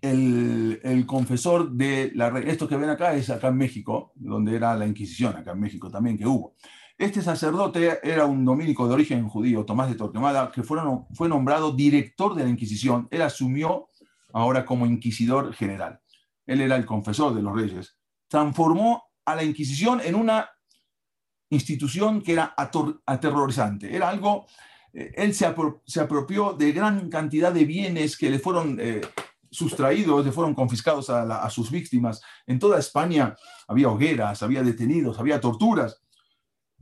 el, confesor de la... Esto que ven acá es acá en México, donde era la Inquisición, acá en México también que hubo. Este sacerdote era un dominico de origen judío, Tomás de Torquemada, que fue nombrado director de la Inquisición. Él asumió ahora como inquisidor general él era el confesor de los reyes, transformó a la Inquisición en una institución que era aterrorizante. Era algo, eh, él se, apropió de gran cantidad de bienes que le fueron eh, sustraídos, le fueron confiscados a, a sus víctimas. En toda España había hogueras, había detenidos, había torturas.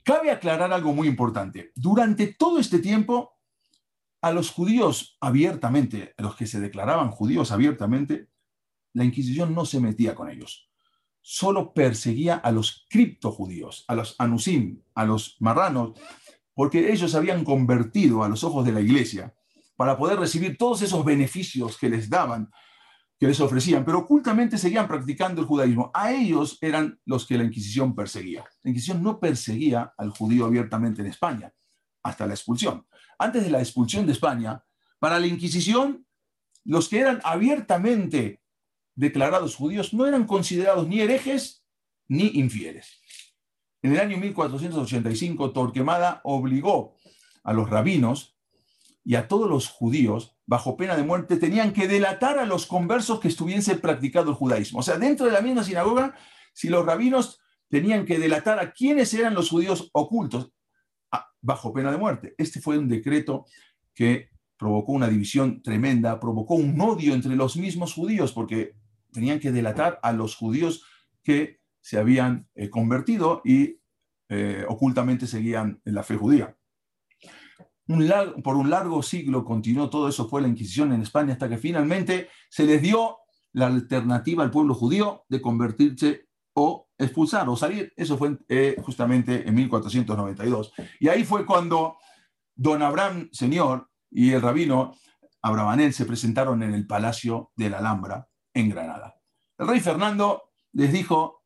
Cabe aclarar algo muy importante. Durante todo este tiempo, a los judíos abiertamente, a los que se declaraban judíos abiertamente, la Inquisición no se metía con ellos. Solo perseguía a los criptojudíos, a los anusim, a los marranos, porque ellos habían convertido a los ojos de la iglesia para poder recibir todos esos beneficios que les daban, que les ofrecían, pero ocultamente seguían practicando el judaísmo. A ellos eran los que la Inquisición perseguía. La Inquisición no perseguía al judío abiertamente en España, hasta la expulsión. Antes de la expulsión de España, para la Inquisición, los que eran abiertamente declarados judíos no eran considerados ni herejes ni infieles. En el año 1485, Torquemada obligó a los rabinos y a todos los judíos, bajo pena de muerte, tenían que delatar a los conversos que estuviesen practicando el judaísmo. O sea, dentro de la misma sinagoga, si los rabinos tenían que delatar a quiénes eran los judíos ocultos, ah, bajo pena de muerte. Este fue un decreto que provocó una división tremenda, provocó un odio entre los mismos judíos, porque tenían que delatar a los judíos que se habían eh, convertido y eh, ocultamente seguían la fe judía. por un largo siglo continuó todo eso, fue la Inquisición en España, hasta que finalmente se les dio la alternativa al pueblo judío de convertirse o expulsar o salir. Eso fue eh, justamente en 1492. Y ahí fue cuando don Abraham, señor, y el rabino Abravanel se presentaron en el Palacio de la Alhambra en Granada. El rey Fernando les dijo,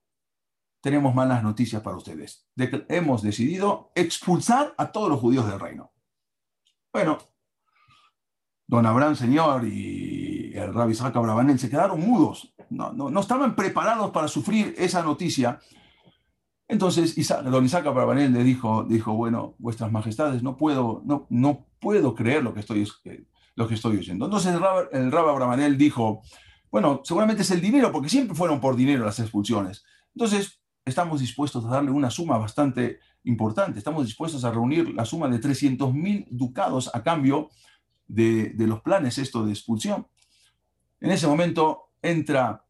tenemos malas noticias para ustedes. hemos decidido expulsar a todos los judíos del reino. Bueno, don Abraham Señor y el rabbi Isaac se quedaron mudos. No, no, estaban preparados para sufrir esa noticia. Entonces don Isaac Abravanel le dijo, dijo, bueno, vuestras majestades, no puedo, no, no puedo creer lo que estoy, lo que estoy oyendo. Entonces el rabbi, el Abravanel dijo, bueno, seguramente es el dinero, porque siempre fueron por dinero las expulsiones. Entonces, estamos dispuestos a darle una suma bastante importante. Estamos dispuestos a reunir la suma de 300 mil ducados a cambio de, los planes esto de expulsión. En ese momento entra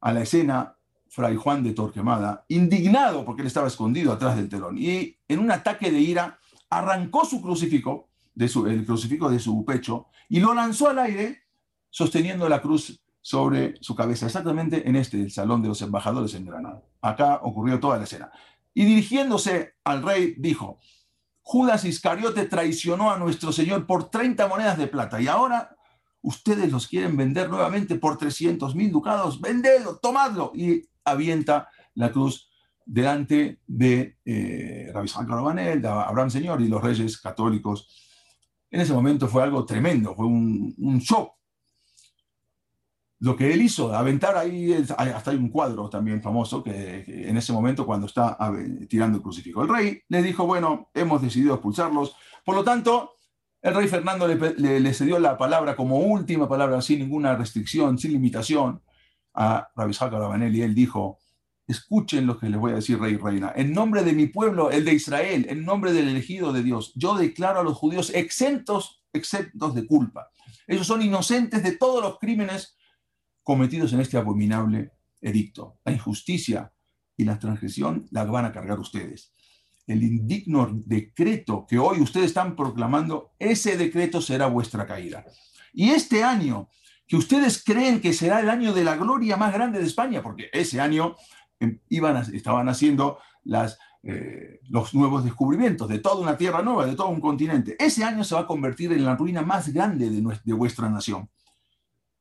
a la escena Fray Juan de Torquemada, indignado porque él estaba escondido atrás del telón, y en un ataque de ira arrancó su crucifijo, el crucifijo de su pecho, y lo lanzó al aire sosteniendo la cruz sobre su cabeza, exactamente en este, el Salón de los Embajadores en Granada. Acá ocurrió toda la escena. Y dirigiéndose al rey, dijo, Judas Iscariote traicionó a nuestro Señor por 30 monedas de plata y ahora ustedes los quieren vender nuevamente por 300 mil ducados. Vendedlo, tomadlo. Y avienta la cruz delante de eh, Rabbi de Abraham Señor y los reyes católicos. En ese momento fue algo tremendo, fue un, un shock lo que él hizo, aventar ahí, hasta hay un cuadro también famoso que, en ese momento cuando está tirando el crucifijo. El rey le dijo, bueno, hemos decidido expulsarlos, por lo tanto, el rey Fernando le, cedió la palabra como última palabra, sin ninguna restricción, sin limitación, a Rabbi Rabanel y él dijo, escuchen lo que les voy a decir, rey y reina, en nombre de mi pueblo, el de Israel, en nombre del elegido de Dios, yo declaro a los judíos exentos, exentos de culpa. Ellos son inocentes de todos los crímenes cometidos en este abominable edicto. La injusticia y la transgresión la van a cargar ustedes. El indigno decreto que hoy ustedes están proclamando, ese decreto será vuestra caída. Y este año, que ustedes creen que será el año de la gloria más grande de España, porque ese año em, iban estaban haciendo eh, los nuevos descubrimientos de toda una tierra nueva, de todo un continente. Ese año se va a convertir en la ruina más grande de, de vuestra nación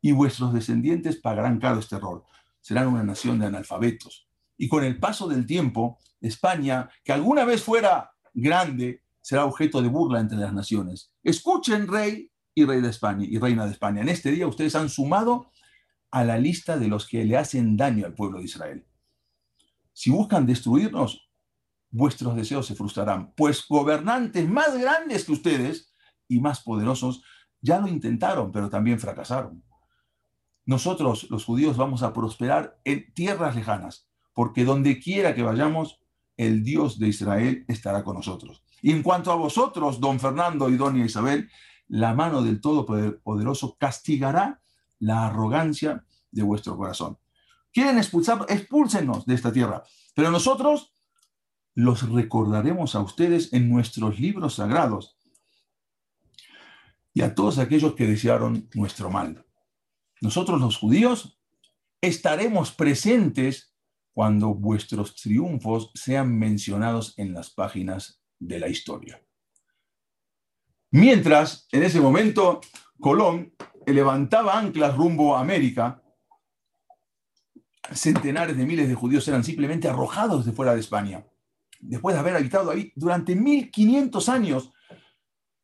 y vuestros descendientes pagarán caro este error. Serán una nación de analfabetos. Y con el paso del tiempo, España, que alguna vez fuera grande, será objeto de burla entre las naciones. Escuchen, rey y rey de España y reina de España. En este día ustedes han sumado a la lista de los que le hacen daño al pueblo de Israel. Si buscan destruirnos, vuestros deseos se frustrarán, pues gobernantes más grandes que ustedes y más poderosos ya lo intentaron, pero también fracasaron nosotros los judíos vamos a prosperar en tierras lejanas, porque donde quiera que vayamos, el Dios de Israel estará con nosotros. Y en cuanto a vosotros, don Fernando y doña Isabel, la mano del Todopoderoso castigará la arrogancia de vuestro corazón. ¿Quieren expulsar? Expúlsenos de esta tierra. Pero nosotros los recordaremos a ustedes en nuestros libros sagrados y a todos aquellos que desearon nuestro mal nosotros los judíos estaremos presentes cuando vuestros triunfos sean mencionados en las páginas de la historia. Mientras, en ese momento, Colón levantaba anclas rumbo a América, centenares de miles de judíos eran simplemente arrojados de fuera de España. Después de haber habitado ahí durante 1500 años,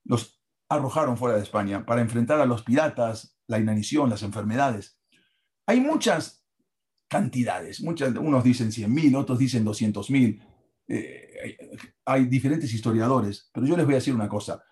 los arrojaron fuera de España para enfrentar a los piratas, la inanición, las enfermedades. Hay muchas cantidades, muchas, unos dicen 100.000, otros dicen 200.000. Eh, hay diferentes historiadores, pero yo les voy a decir una cosa.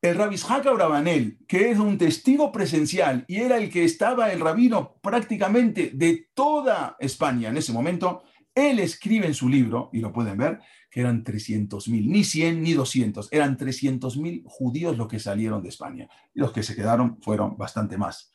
El rabbi Brabanel, que es un testigo presencial y era el que estaba el rabino prácticamente de toda España en ese momento, él escribe en su libro, y lo pueden ver, que eran 300.000, ni 100 ni 200, eran 300.000 judíos los que salieron de España. Los que se quedaron fueron bastante más.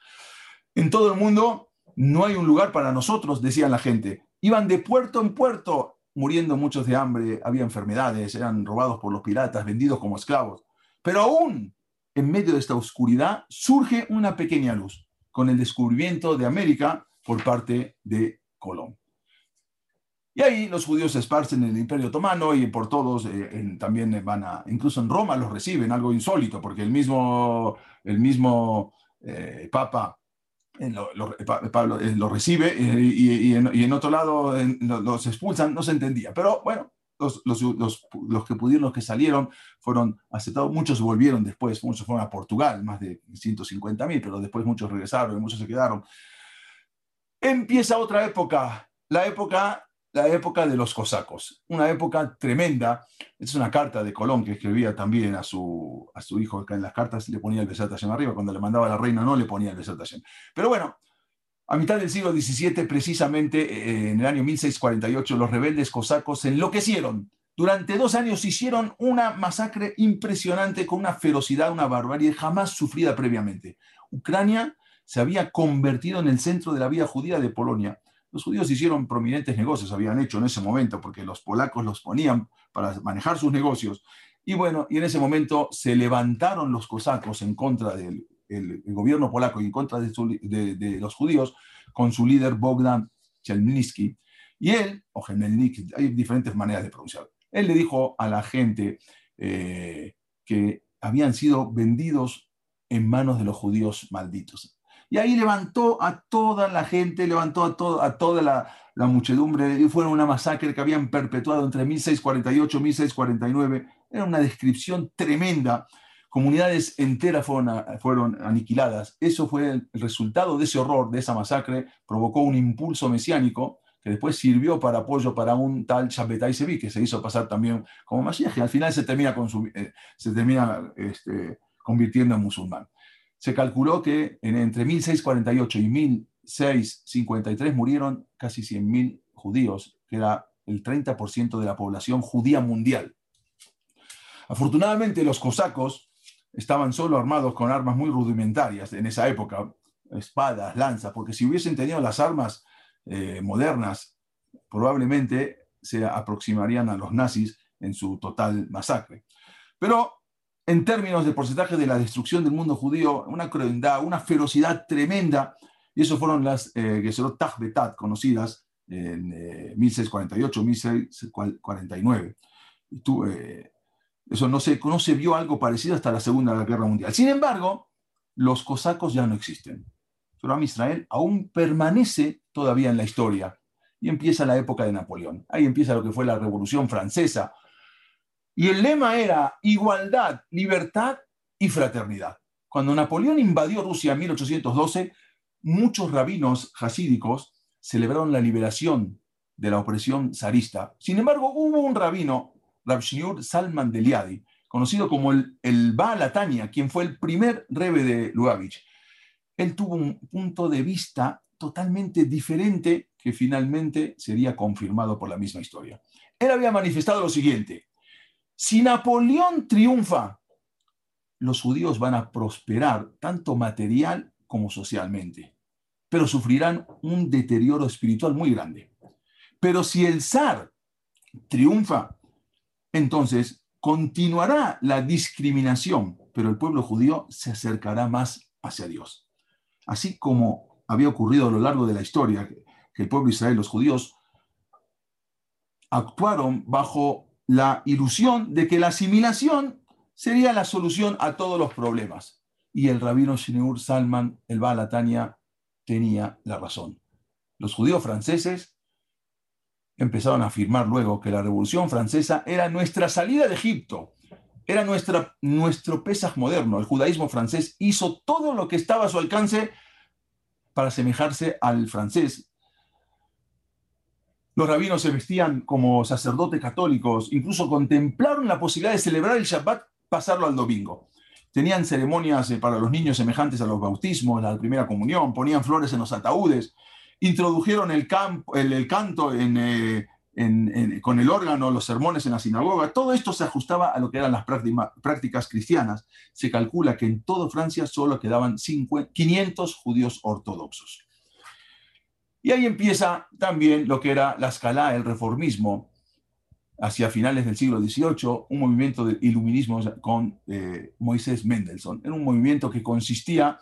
En todo el mundo no hay un lugar para nosotros, decían la gente. Iban de puerto en puerto, muriendo muchos de hambre, había enfermedades, eran robados por los piratas, vendidos como esclavos. Pero aún en medio de esta oscuridad surge una pequeña luz con el descubrimiento de América por parte de Colón. Y ahí los judíos se esparcen en el Imperio Otomano y por todos, eh, también van a, incluso en Roma los reciben, algo insólito, porque el mismo, el mismo eh, Papa eh, lo, lo recibe y, en, otro lado los expulsan, no se entendía. Pero bueno, los, los, los, que pudieron, los que salieron, fueron aceptados. Muchos volvieron después, muchos fueron a Portugal, más de 150 mil, pero después muchos regresaron y muchos se quedaron. Empieza otra época, la época la época de los cosacos, una época tremenda. Esta es una carta de Colón que escribía también a su, a su hijo, que en las cartas le ponía el Besat arriba, cuando le mandaba a la reina no le ponía el Besat Pero bueno, a mitad del siglo XVII, precisamente eh, en el año 1648, los rebeldes cosacos se enloquecieron. Durante dos años hicieron una masacre impresionante con una ferocidad, una barbarie jamás sufrida previamente. Ucrania se había convertido en el centro de la vida judía de Polonia los judíos hicieron prominentes negocios, habían hecho en ese momento, porque los polacos los ponían para manejar sus negocios. Y bueno, y en ese momento se levantaron los cosacos en contra del gobierno polaco y en contra de, los judíos con su líder Bogdan Chelmnitsky. Y él, o Gemelnik, hay diferentes maneras de pronunciarlo, él le dijo a la gente eh, que habían sido vendidos en manos de los judíos malditos. Y ahí levantó a toda la gente, levantó a, a toda la, muchedumbre, y fue una masacre que habían perpetuado entre 1648 y 1649. Era una descripción tremenda. Comunidades enteras fueron, fueron aniquiladas. Eso fue el resultado de ese horror, de esa masacre, provocó un impulso mesiánico que después sirvió para apoyo para un tal Shabbatai Sevi, que se hizo pasar también como Mashiach, al final se termina, eh, se termina este, convirtiendo en musulmán. Se calculó que entre 1648 y 1653 murieron casi 100.000 judíos, que era el 30% de la población judía mundial. Afortunadamente los cosacos estaban solo armados con armas muy rudimentarias en esa época, espadas, lanzas, porque si hubiesen tenido las armas eh, modernas probablemente se aproximarían a los nazis en su total masacre. Pero en términos de porcentaje de la destrucción del mundo judío, una crueldad, una ferocidad tremenda, y eso fueron las eh, Geserot Betat conocidas en 1648, eh, 1649. Eh, eso no se, no se vio algo parecido hasta la Segunda Guerra Mundial. Sin embargo, los cosacos ya no existen. Pero Israel aún permanece todavía en la historia. Y empieza la época de Napoleón. Ahí empieza lo que fue la Revolución Francesa. Y el lema era igualdad, libertad y fraternidad. Cuando Napoleón invadió Rusia en 1812, muchos rabinos hasídicos celebraron la liberación de la opresión zarista. Sin embargo, hubo un rabino, Rav Salman Deliadi, conocido como el, el Baal quien fue el primer rebe de Lubavitch, él tuvo un punto de vista totalmente diferente que finalmente sería confirmado por la misma historia. Él había manifestado lo siguiente, si Napoleón triunfa, los judíos van a prosperar tanto material como socialmente, pero sufrirán un deterioro espiritual muy grande. Pero si el zar triunfa, entonces continuará la discriminación, pero el pueblo judío se acercará más hacia Dios así como había ocurrido a lo largo de la historia, que el pueblo de Israel, los judíos, actuaron bajo la ilusión de que la asimilación sería la solución a todos los problemas. Y el rabino Shineur Salman, el Balatania, tenía la razón. Los judíos franceses empezaron a afirmar luego que la Revolución Francesa era nuestra salida de Egipto, era nuestra, nuestro Pesaj moderno. El judaísmo francés hizo todo lo que estaba a su alcance para asemejarse al francés. Los rabinos se vestían como sacerdotes católicos, incluso contemplaron la posibilidad de celebrar el Shabbat, pasarlo al domingo. Tenían ceremonias eh, para los niños semejantes a los bautismos, la primera comunión, ponían flores en los ataúdes, introdujeron el, el, canto eh, con el órgano, los sermones en la sinagoga, todo esto se ajustaba a lo que eran las prácticas cristianas. Se calcula que en toda Francia solo quedaban 500 judíos ortodoxos. Y ahí empieza también lo que era la escala, el reformismo, hacia finales del siglo XVIII, un movimiento de iluminismo con eh, Moisés Mendelssohn. Era un movimiento que consistía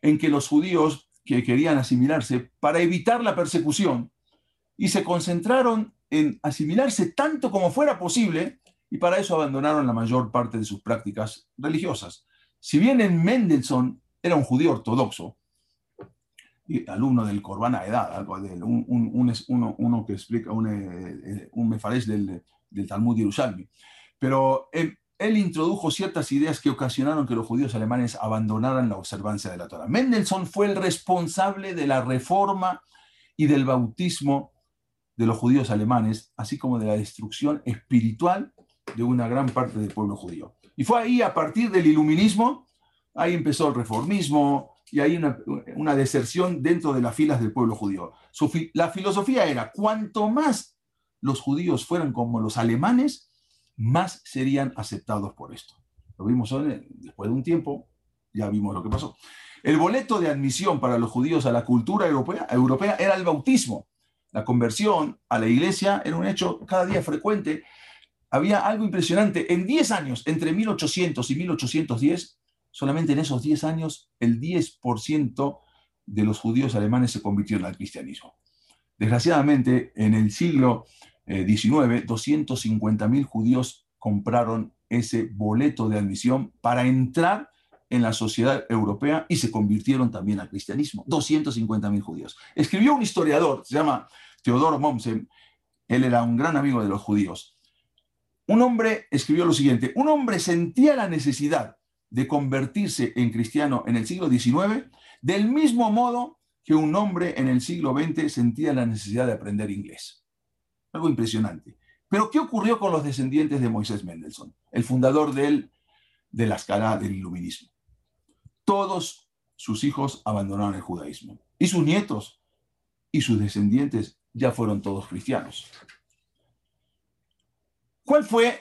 en que los judíos que querían asimilarse, para evitar la persecución, y se concentraron en asimilarse tanto como fuera posible y para eso abandonaron la mayor parte de sus prácticas religiosas. Si bien en Mendelssohn era un judío ortodoxo, alumno del Corbana Edad, algo de, un, uno, que explica, un, eh, un mefarés del, del Talmud Yerushalmi, pero él, él, introdujo ciertas ideas que ocasionaron que los judíos alemanes abandonaran la observancia de la Torah. Mendelssohn fue el responsable de la reforma y del bautismo de los judíos alemanes, así como de la destrucción espiritual de una gran parte del pueblo judío. Y fue ahí, a partir del iluminismo, ahí empezó el reformismo y ahí una, una deserción dentro de las filas del pueblo judío. la filosofía era, cuanto más los judíos fueran como los alemanes, más serían aceptados por esto. Lo vimos después de un tiempo, ya vimos lo que pasó. El boleto de admisión para los judíos a la cultura europea, europea era el bautismo la conversión a la iglesia era un hecho cada día frecuente. Había algo impresionante. En 10 años, entre 1800 y 1810, solamente en esos 10 años, el 10% de los judíos alemanes se convirtieron al cristianismo. Desgraciadamente, en el siglo XIX, eh, 250.000 judíos compraron ese boleto de admisión para entrar en la sociedad europea y se convirtieron también al cristianismo. 250.000 judíos. Escribió un historiador, se llama Teodoro Mommsen, él era un gran amigo de los judíos. Un hombre escribió lo siguiente, un hombre sentía la necesidad de convertirse en cristiano en el siglo XIX del mismo modo que un hombre en el siglo XX sentía la necesidad de aprender inglés. Algo impresionante. Pero ¿qué ocurrió con los descendientes de Moisés Mendelssohn, el fundador del, de la escala del iluminismo? Todos sus hijos abandonaron el judaísmo y sus nietos y sus descendientes ya fueron todos cristianos. ¿Cuál fue?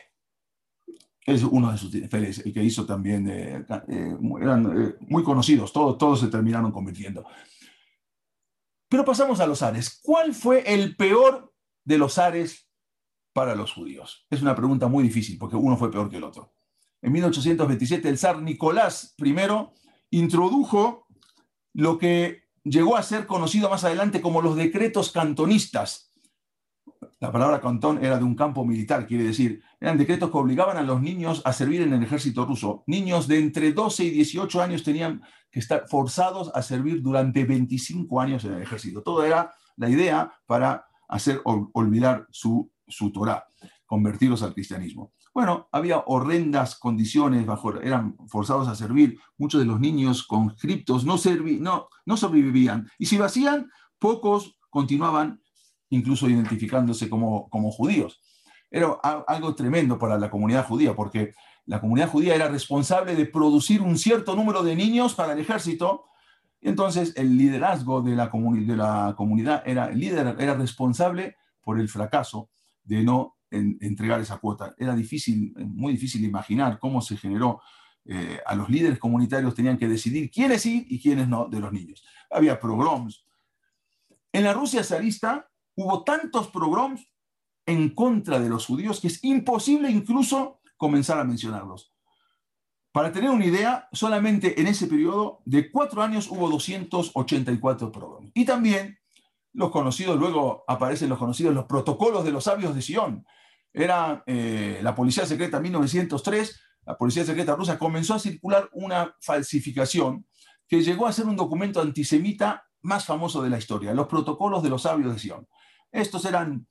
Es uno de sus fieles, el que hizo también, eh, eh, eran eh, muy conocidos, todos, todos se terminaron convirtiendo. Pero pasamos a los ares. ¿Cuál fue el peor de los ares para los judíos? Es una pregunta muy difícil porque uno fue peor que el otro. En 1827 el zar Nicolás I introdujo lo que llegó a ser conocido más adelante como los decretos cantonistas. La palabra cantón era de un campo militar, quiere decir, eran decretos que obligaban a los niños a servir en el ejército ruso. Niños de entre 12 y 18 años tenían que estar forzados a servir durante 25 años en el ejército. Todo era la idea para hacer olvidar su, su Torah, convertirlos al cristianismo. Bueno, había horrendas condiciones, bajo, eran forzados a servir. Muchos de los niños conscriptos no, no, no sobrevivían. Y si lo hacían, pocos continuaban incluso identificándose como, como judíos. Era algo tremendo para la comunidad judía, porque la comunidad judía era responsable de producir un cierto número de niños para el ejército. Entonces el liderazgo de la, de la comunidad era, el líder era responsable por el fracaso de no entregar esa cuota. Era difícil, muy difícil imaginar cómo se generó. Eh, a los líderes comunitarios tenían que decidir quiénes ir y quiénes no de los niños. Había pogroms. En la Rusia zarista hubo tantos pogroms en contra de los judíos que es imposible incluso comenzar a mencionarlos. Para tener una idea, solamente en ese periodo de cuatro años hubo 284 pogroms. Y también los conocidos, luego aparecen los conocidos, los protocolos de los sabios de Sion, era eh, la Policía Secreta 1903, la Policía Secreta rusa comenzó a circular una falsificación que llegó a ser un documento antisemita más famoso de la historia, los protocolos de los sabios de Sion. Estos eran,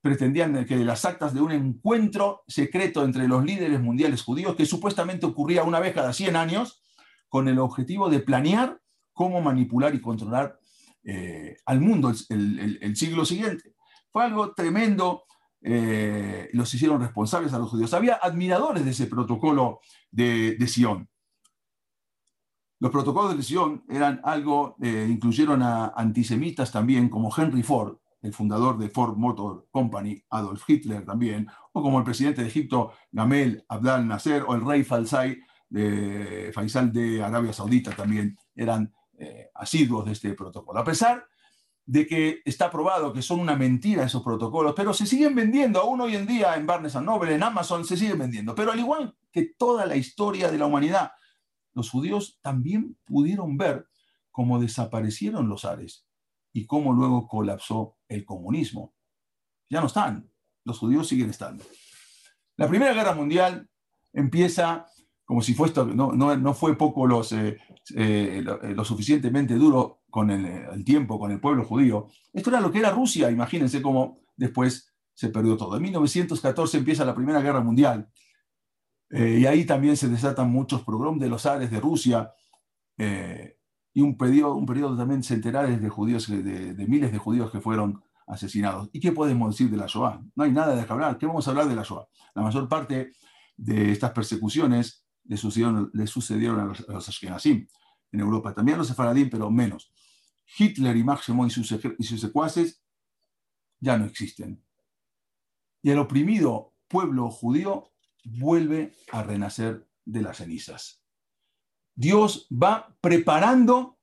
pretendían que las actas de un encuentro secreto entre los líderes mundiales judíos, que supuestamente ocurría una vez cada 100 años, con el objetivo de planear cómo manipular y controlar eh, al mundo el siglo siguiente. Fue algo tremendo eh, los hicieron responsables a los judíos. Había admiradores de ese protocolo de, de Sion. Los protocolos de Sion eran algo, eh, incluyeron a antisemitas también, como Henry Ford, el fundador de Ford Motor Company, Adolf Hitler también, o como el presidente de Egipto, Gamel Abdel Nasser, o el rey Faisal de, Faisal de Arabia Saudita también eran eh, asiduos de este protocolo. A pesar de que está probado que son una mentira esos protocolos, pero se siguen vendiendo aún hoy en día en Barnes Noble, en Amazon, se siguen vendiendo. Pero al igual que toda la historia de la humanidad, los judíos también pudieron ver cómo desaparecieron los ares y cómo luego colapsó el comunismo. Ya no están, los judíos siguen estando. La Primera Guerra Mundial empieza como si fue esto, no, no, fue poco los, eh, eh, lo, suficientemente duro con el, tiempo, con el pueblo judío. Esto era lo que era Rusia, imagínense cómo después se perdió todo. En 1914 empieza la Primera Guerra Mundial eh, y ahí también se desatan muchos programas de los Ares de Rusia y un periodo, un periodo también centenares de judíos, de, miles de judíos que fueron asesinados. ¿Y qué podemos decir de la Shoah? No hay nada de que hablar. ¿Qué vamos a hablar de la Shoah? La mayor parte de estas persecuciones le sucedieron, le sucedieron a los, Ashkenazim en Europa, también a los sefaradín, pero menos. Hitler y Máximo y sus, y sus secuaces ya no existen. Y el oprimido pueblo judío vuelve a renacer de las cenizas. Dios va preparando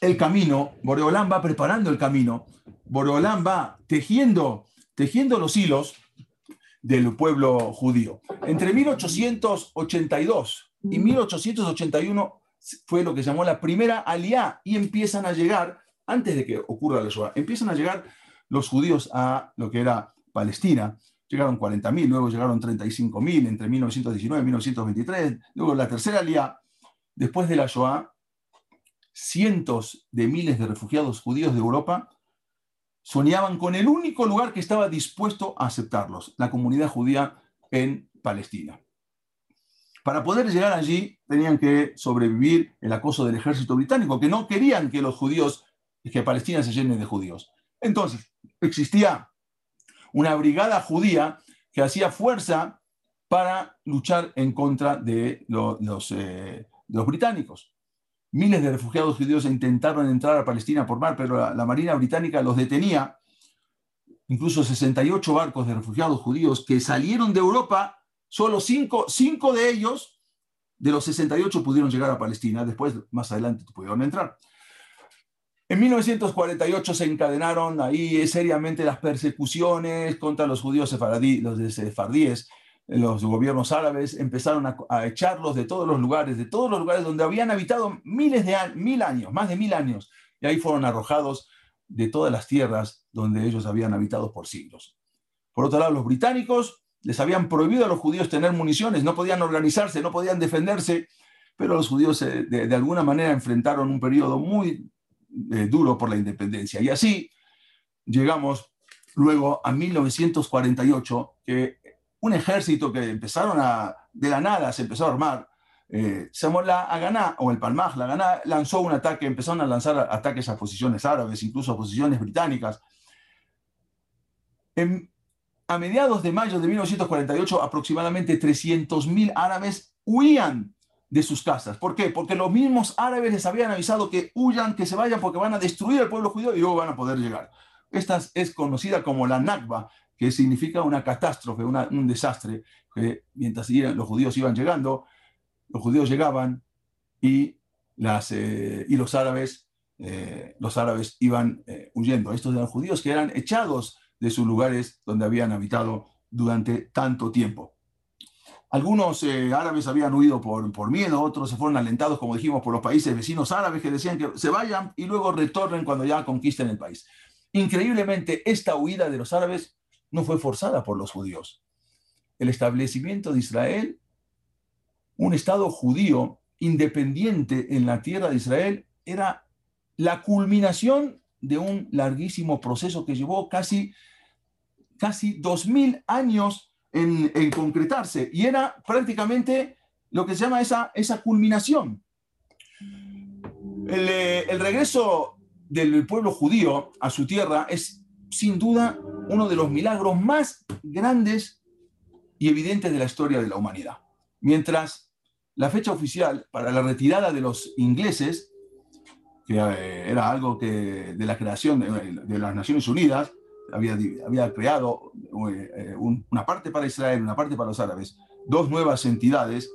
el camino, Boreolán va preparando el camino, Boreolán va tejiendo, tejiendo los hilos del pueblo judío. Entre 1882 y 1881 fue lo que llamó la primera aliá y empiezan a llegar, antes de que ocurra la Shoah, empiezan a llegar los judíos a lo que era Palestina llegaron 40.000, luego llegaron 35.000 entre 1919 y 1923, luego la tercera alía, después de la Shoah, cientos de miles de refugiados judíos de Europa soñaban con el único lugar que estaba dispuesto a aceptarlos, la comunidad judía en Palestina. Para poder llegar allí tenían que sobrevivir el acoso del ejército británico, que no querían que los judíos, que Palestina se llene de judíos. Entonces, existía una brigada judía que hacía fuerza para luchar en contra de los, eh, los británicos. Miles de refugiados judíos intentaron entrar a Palestina por mar, pero la, Marina británica los detenía. Incluso 68 barcos de refugiados judíos que salieron de Europa, solo cinco, de ellos, de los 68, pudieron llegar a Palestina. Después, más adelante, pudieron entrar. En 1948 se encadenaron ahí seriamente las persecuciones contra los judíos los de sefardíes los gobiernos árabes empezaron a, echarlos de todos los lugares, de todos los lugares donde habían habitado miles de mil años, más de mil años, y ahí fueron arrojados de todas las tierras donde ellos habían habitado por siglos. Por otro lado, los británicos les habían prohibido a los judíos tener municiones, no podían organizarse, no podían defenderse, pero los judíos eh, de, alguna manera enfrentaron un periodo muy eh, duro por la independencia. Y así llegamos luego a 1948, que un ejército que empezaron a, de la nada, se empezó a armar. Eh, la Aganá, o el Palmaj, la Aganá, lanzó un ataque, empezaron a lanzar ataques a posiciones árabes, incluso a posiciones británicas. a mediados de mayo de 1948, aproximadamente 300.000 árabes huían de sus casas. ¿Por qué? Porque los mismos árabes les habían avisado que huyan, que se vayan, porque van a destruir el pueblo judío y luego van a poder llegar. Esta es conocida como la Nakba, que significa una catástrofe, un desastre, que mientras los judíos iban llegando, los judíos llegaban y, eh, los, árabes, eh, los árabes iban eh, huyendo. Estos eran judíos que eran echados de sus lugares donde habían habitado durante tanto tiempo. Algunos árabes habían huido por, por, miedo, otros se fueron alentados, como dijimos, por los países vecinos árabes que decían que se vayan y luego retornen cuando ya conquisten el país. Increíblemente, esta huida de los árabes no fue forzada por los judíos. El establecimiento de Israel, un Estado judío independiente en la tierra de Israel, era la culminación de un larguísimo proceso que llevó casi, casi 2.000 años en, concretarse y era prácticamente lo que se llama esa, esa culminación. El, eh, el regreso del pueblo judío a su tierra es sin duda uno de los milagros más grandes y evidentes de la historia de la humanidad. Mientras la fecha oficial para la retirada de los ingleses, que eh, era algo que de la creación de, las Naciones Unidas, había, había creado eh, una parte para Israel, una parte para los árabes, dos nuevas entidades,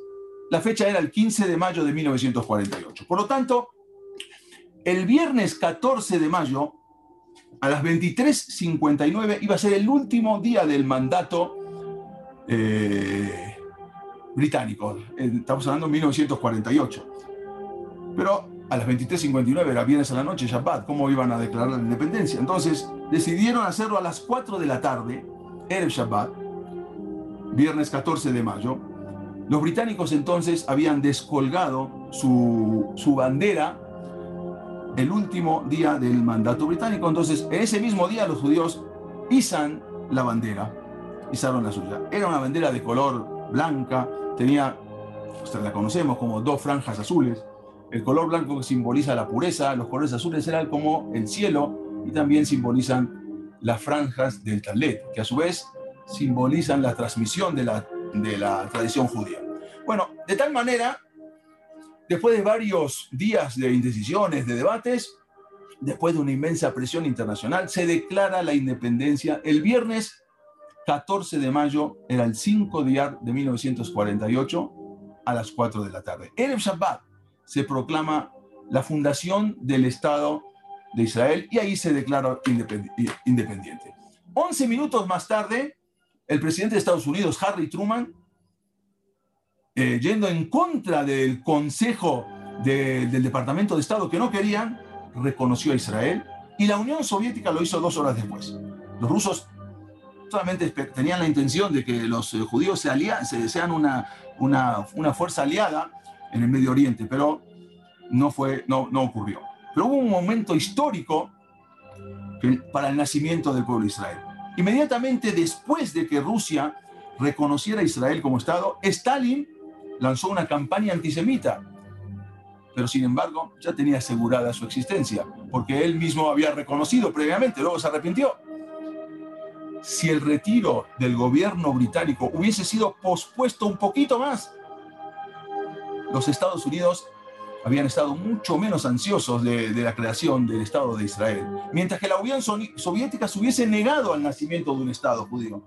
la fecha era el 15 de mayo de 1948. Por lo tanto, el viernes 14 de mayo a las 23.59 iba a ser el último día del mandato eh, británico. Estamos hablando de 1948. Pero a las 23.59 era viernes a la noche, Shabbat, ¿cómo iban a declarar la independencia? Entonces decidieron hacerlo a las 4 de la tarde, el Shabbat, viernes 14 de mayo. Los británicos entonces habían descolgado su, su bandera el último día del mandato británico. Entonces, ese mismo día los judíos izan la bandera, izaron la suya. Era una bandera de color blanca, tenía, usted la conocemos como dos franjas azules. El color blanco simboliza la pureza, los colores azules eran como el cielo y también simbolizan las franjas del talet, que a su vez simbolizan la transmisión de la, tradición judía. Bueno, de tal manera Después de varios días de indecisiones, de debates, después de una inmensa presión internacional, se declara la independencia el viernes 14 de mayo, era el 5 de de 1948, a las 4 de la tarde. En el Shabbat se proclama la fundación del Estado de Israel y ahí se declara independiente. 11 minutos más tarde, el presidente de Estados Unidos, Harry Truman, eh, yendo en contra del Consejo del Departamento de Estado que no querían, reconoció a Israel y la Unión Soviética lo hizo dos horas después. Los rusos solamente tenían la intención de que los eh, judíos se sean una, una, una, fuerza aliada en el Medio Oriente, pero no, fue, no, no ocurrió. Pero hubo un momento histórico para el nacimiento del pueblo de Israel. Inmediatamente después de que Rusia reconociera a Israel como Estado, Stalin lanzó una campaña antisemita, pero sin embargo ya tenía asegurada su existencia, porque él mismo había reconocido previamente, luego se arrepintió. Si el retiro del gobierno británico hubiese sido pospuesto un poquito más, los Estados Unidos habían estado mucho menos ansiosos de, la creación del Estado de Israel, mientras que la Unión Soviética se hubiese negado al nacimiento de un Estado judío.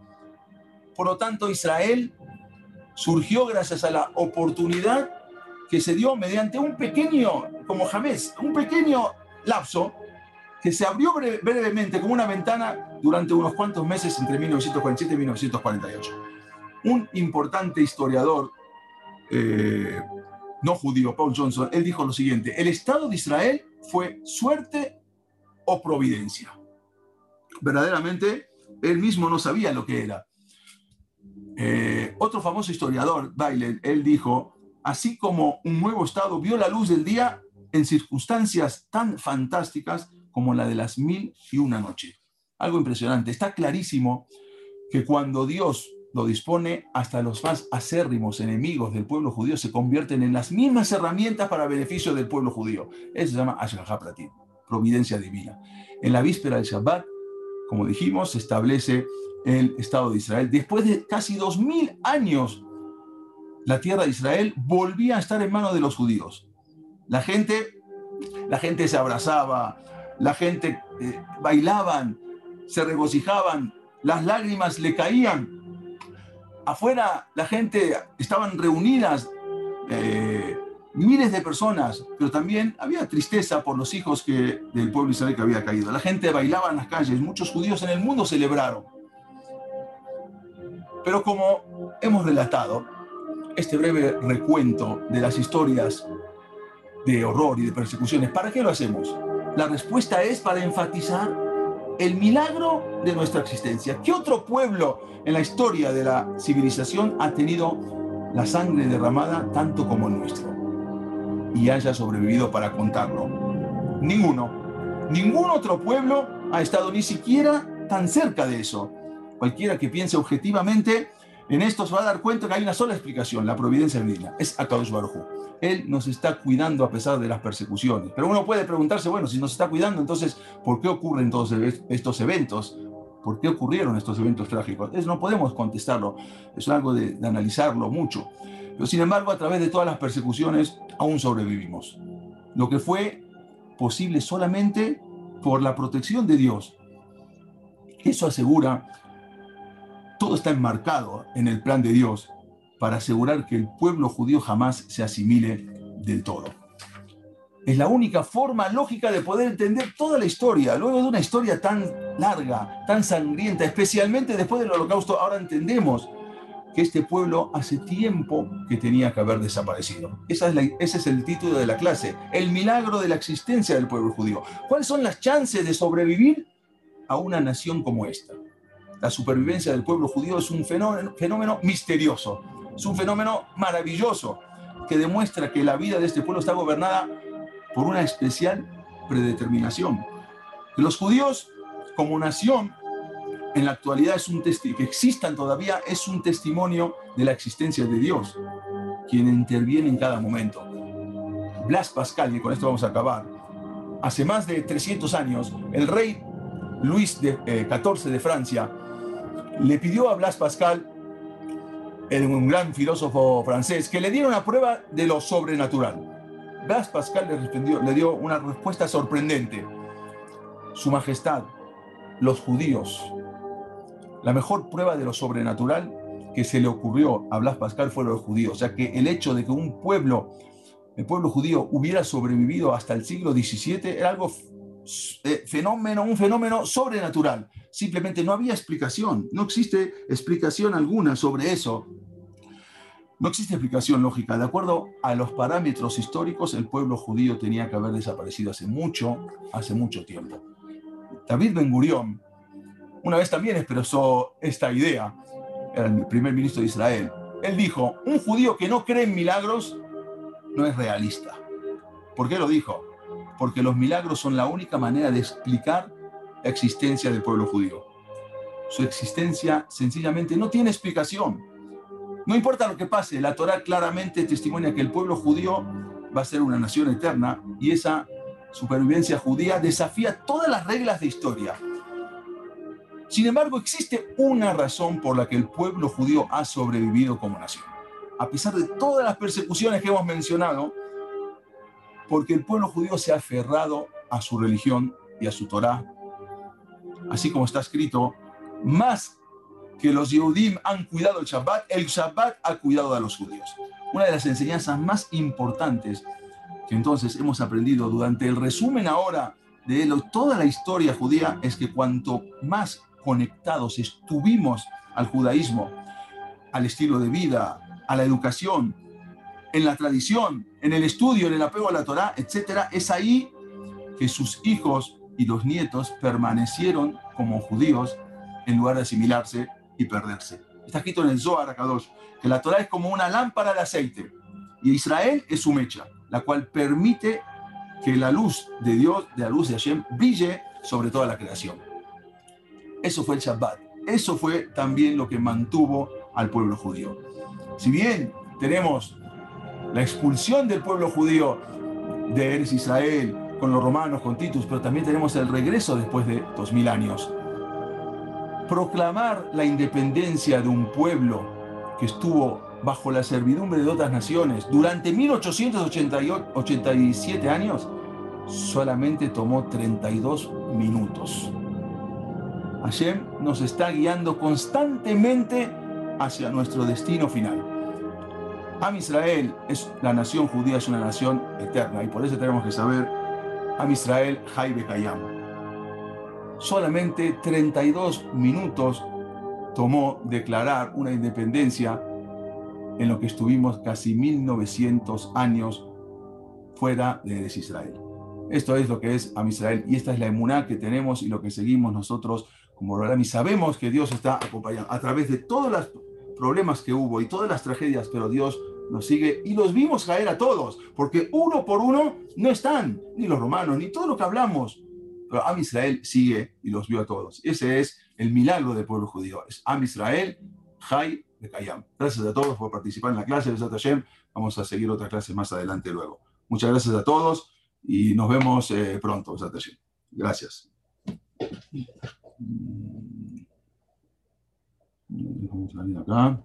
Por lo tanto, Israel surgió gracias a la oportunidad que se dio mediante un pequeño, como Jamés, un pequeño lapso que se abrió brevemente como una ventana durante unos cuantos meses entre 1947 y 1948. Un importante historiador eh, no judío, Paul Johnson, él dijo lo siguiente, el Estado de Israel fue suerte o providencia. Verdaderamente, él mismo no sabía lo que era. Eh, otro famoso historiador, Bailey, él dijo, así como un nuevo Estado vio la luz del día en circunstancias tan fantásticas como la de las mil y una noche. Algo impresionante. Está clarísimo que cuando Dios lo dispone, hasta los más acérrimos enemigos del pueblo judío se convierten en las mismas herramientas para beneficio del pueblo judío. Eso se llama Ashgaha providencia divina. En la víspera del Shabbat, como dijimos, se establece el Estado de Israel. Después de casi dos mil años, la tierra de Israel volvía a estar en manos de los judíos. La gente, la gente se abrazaba, la gente eh, bailaban, se regocijaban, las lágrimas le caían afuera la gente, estaban reunidas eh, miles de personas, pero también había tristeza por los hijos que, del pueblo israelí que había caído. La gente bailaba en las calles, muchos judíos en el mundo celebraron. Pero como hemos relatado, este breve recuento de las historias de horror y de persecuciones, ¿para qué lo hacemos? La respuesta es para enfatizar el milagro de nuestra existencia. ¿Qué otro pueblo en la historia de la civilización ha tenido la sangre derramada tanto como el nuestro? Y haya sobrevivido para contarlo. Ninguno. Ningún otro pueblo ha estado ni siquiera tan cerca de eso. Cualquiera que piense objetivamente en esto se va a dar cuenta que hay una sola explicación, la providencia divina. Es Akadosh Baruj Él nos está cuidando a pesar de las persecuciones. Pero uno puede preguntarse, bueno, si nos está cuidando, entonces, ¿por qué ocurren todos estos eventos? ¿Por qué ocurrieron estos eventos trágicos? Eso no podemos contestarlo. Es algo de, de analizarlo mucho. Pero sin embargo, a través de todas las persecuciones, aún sobrevivimos. Lo que fue posible solamente por la protección de Dios. Eso asegura todo está enmarcado en el plan de Dios para asegurar que el pueblo judío jamás se asimile del todo. Es la única forma lógica de poder entender toda la historia. Luego de una historia tan larga, tan sangrienta, especialmente después del holocausto, ahora entendemos que este pueblo hace tiempo que tenía que haber desaparecido. Esa es ese es el título de la clase, el milagro de la existencia del pueblo judío. ¿Cuáles son las chances de sobrevivir a una nación como esta? La supervivencia del pueblo judío es un fenómeno, misterioso, es un fenómeno maravilloso que demuestra que la vida de este pueblo está gobernada por una especial predeterminación. Los judíos como nación en la actualidad es un que existan todavía es un testimonio de la existencia de Dios, quien interviene en cada momento. Blas Pascal, y con esto vamos a acabar, hace más de 300 años, el rey Luis XIV eh, de Francia le pidió a Blas Pascal, un gran filósofo francés, que le diera una prueba de lo sobrenatural. Blas Pascal le, respondió, le dio una respuesta sorprendente. Su Majestad, los judíos. La mejor prueba de lo sobrenatural que se le ocurrió a Blas Pascal fue los judíos. Sea que el hecho de que un pueblo, el pueblo judío, hubiera sobrevivido hasta el siglo XVII era algo eh, fenómeno, un fenómeno sobrenatural. Simplemente no había explicación, no existe explicación alguna sobre eso. No existe explicación lógica. De acuerdo a los parámetros históricos, el pueblo judío tenía que haber desaparecido hace mucho, hace mucho tiempo. David Ben Gurión, una vez también expresó esta idea, era el primer ministro de Israel. Él dijo, un judío que no cree en milagros no es realista. ¿Por qué lo dijo? Porque los milagros son la única manera de explicar la existencia del pueblo judío. Su existencia sencillamente no tiene explicación. No importa lo que pase, la Torah claramente testimonia que el pueblo judío va a ser una nación eterna y esa supervivencia judía desafía todas las reglas de historia. Sin embargo, existe una razón por la que el pueblo judío ha sobrevivido como nación. A pesar de todas las persecuciones que hemos mencionado, porque el pueblo judío se ha aferrado a su religión y a su Torah. Así como está escrito, más que los Yehudim han cuidado el Shabbat, el Shabbat ha cuidado a los judíos. Una de las enseñanzas más importantes que entonces hemos aprendido durante el resumen ahora de toda la historia judía es que cuanto más conectados estuvimos al judaísmo, al estilo de vida, a la educación, en la tradición, en el estudio, en el apego a la Torá, etc., es ahí que sus hijos y los nietos permanecieron como judíos en lugar de asimilarse y perderse. Está escrito en el Zohar Akadosh que la Torá es como una lámpara de aceite y Israel es su mecha la cual permite que la luz de Dios, de la luz de Hashem, brille sobre toda la creación. Eso fue el Shabbat. Eso fue también lo que mantuvo al pueblo judío. Si bien tenemos la expulsión del pueblo judío de Eres Israel con los romanos, con Titus, pero también tenemos el regreso después de dos mil años. Proclamar la independencia de un pueblo que estuvo bajo la servidumbre de otras naciones durante 1887 años, solamente tomó 32 minutos. Hashem nos está guiando constantemente hacia nuestro destino final. Am Israel es la nación judía, es una nación eterna y por eso tenemos que saber Am Israel Jaibe Kayam. Solamente 32 minutos tomó declarar una independencia en lo que estuvimos casi 1900 años fuera de Israel. Esto es lo que es Am Israel y esta es la emuná que tenemos y lo que seguimos nosotros como y Sabemos que Dios está acompañando a través de todos los problemas que hubo y todas las tragedias, pero Dios nos sigue y los vimos caer a todos, porque uno por uno no están, ni los romanos, ni todo lo que hablamos. Pero Am Israel sigue y los vio a todos. Ese es el milagro del pueblo judío. Es Am Israel, Jai Gracias a todos por participar en la clase de Hashem. Vamos a seguir otra clase más adelante luego. Muchas gracias a todos y nos vemos eh, pronto, Hashem. Gracias. Vamos a salir acá.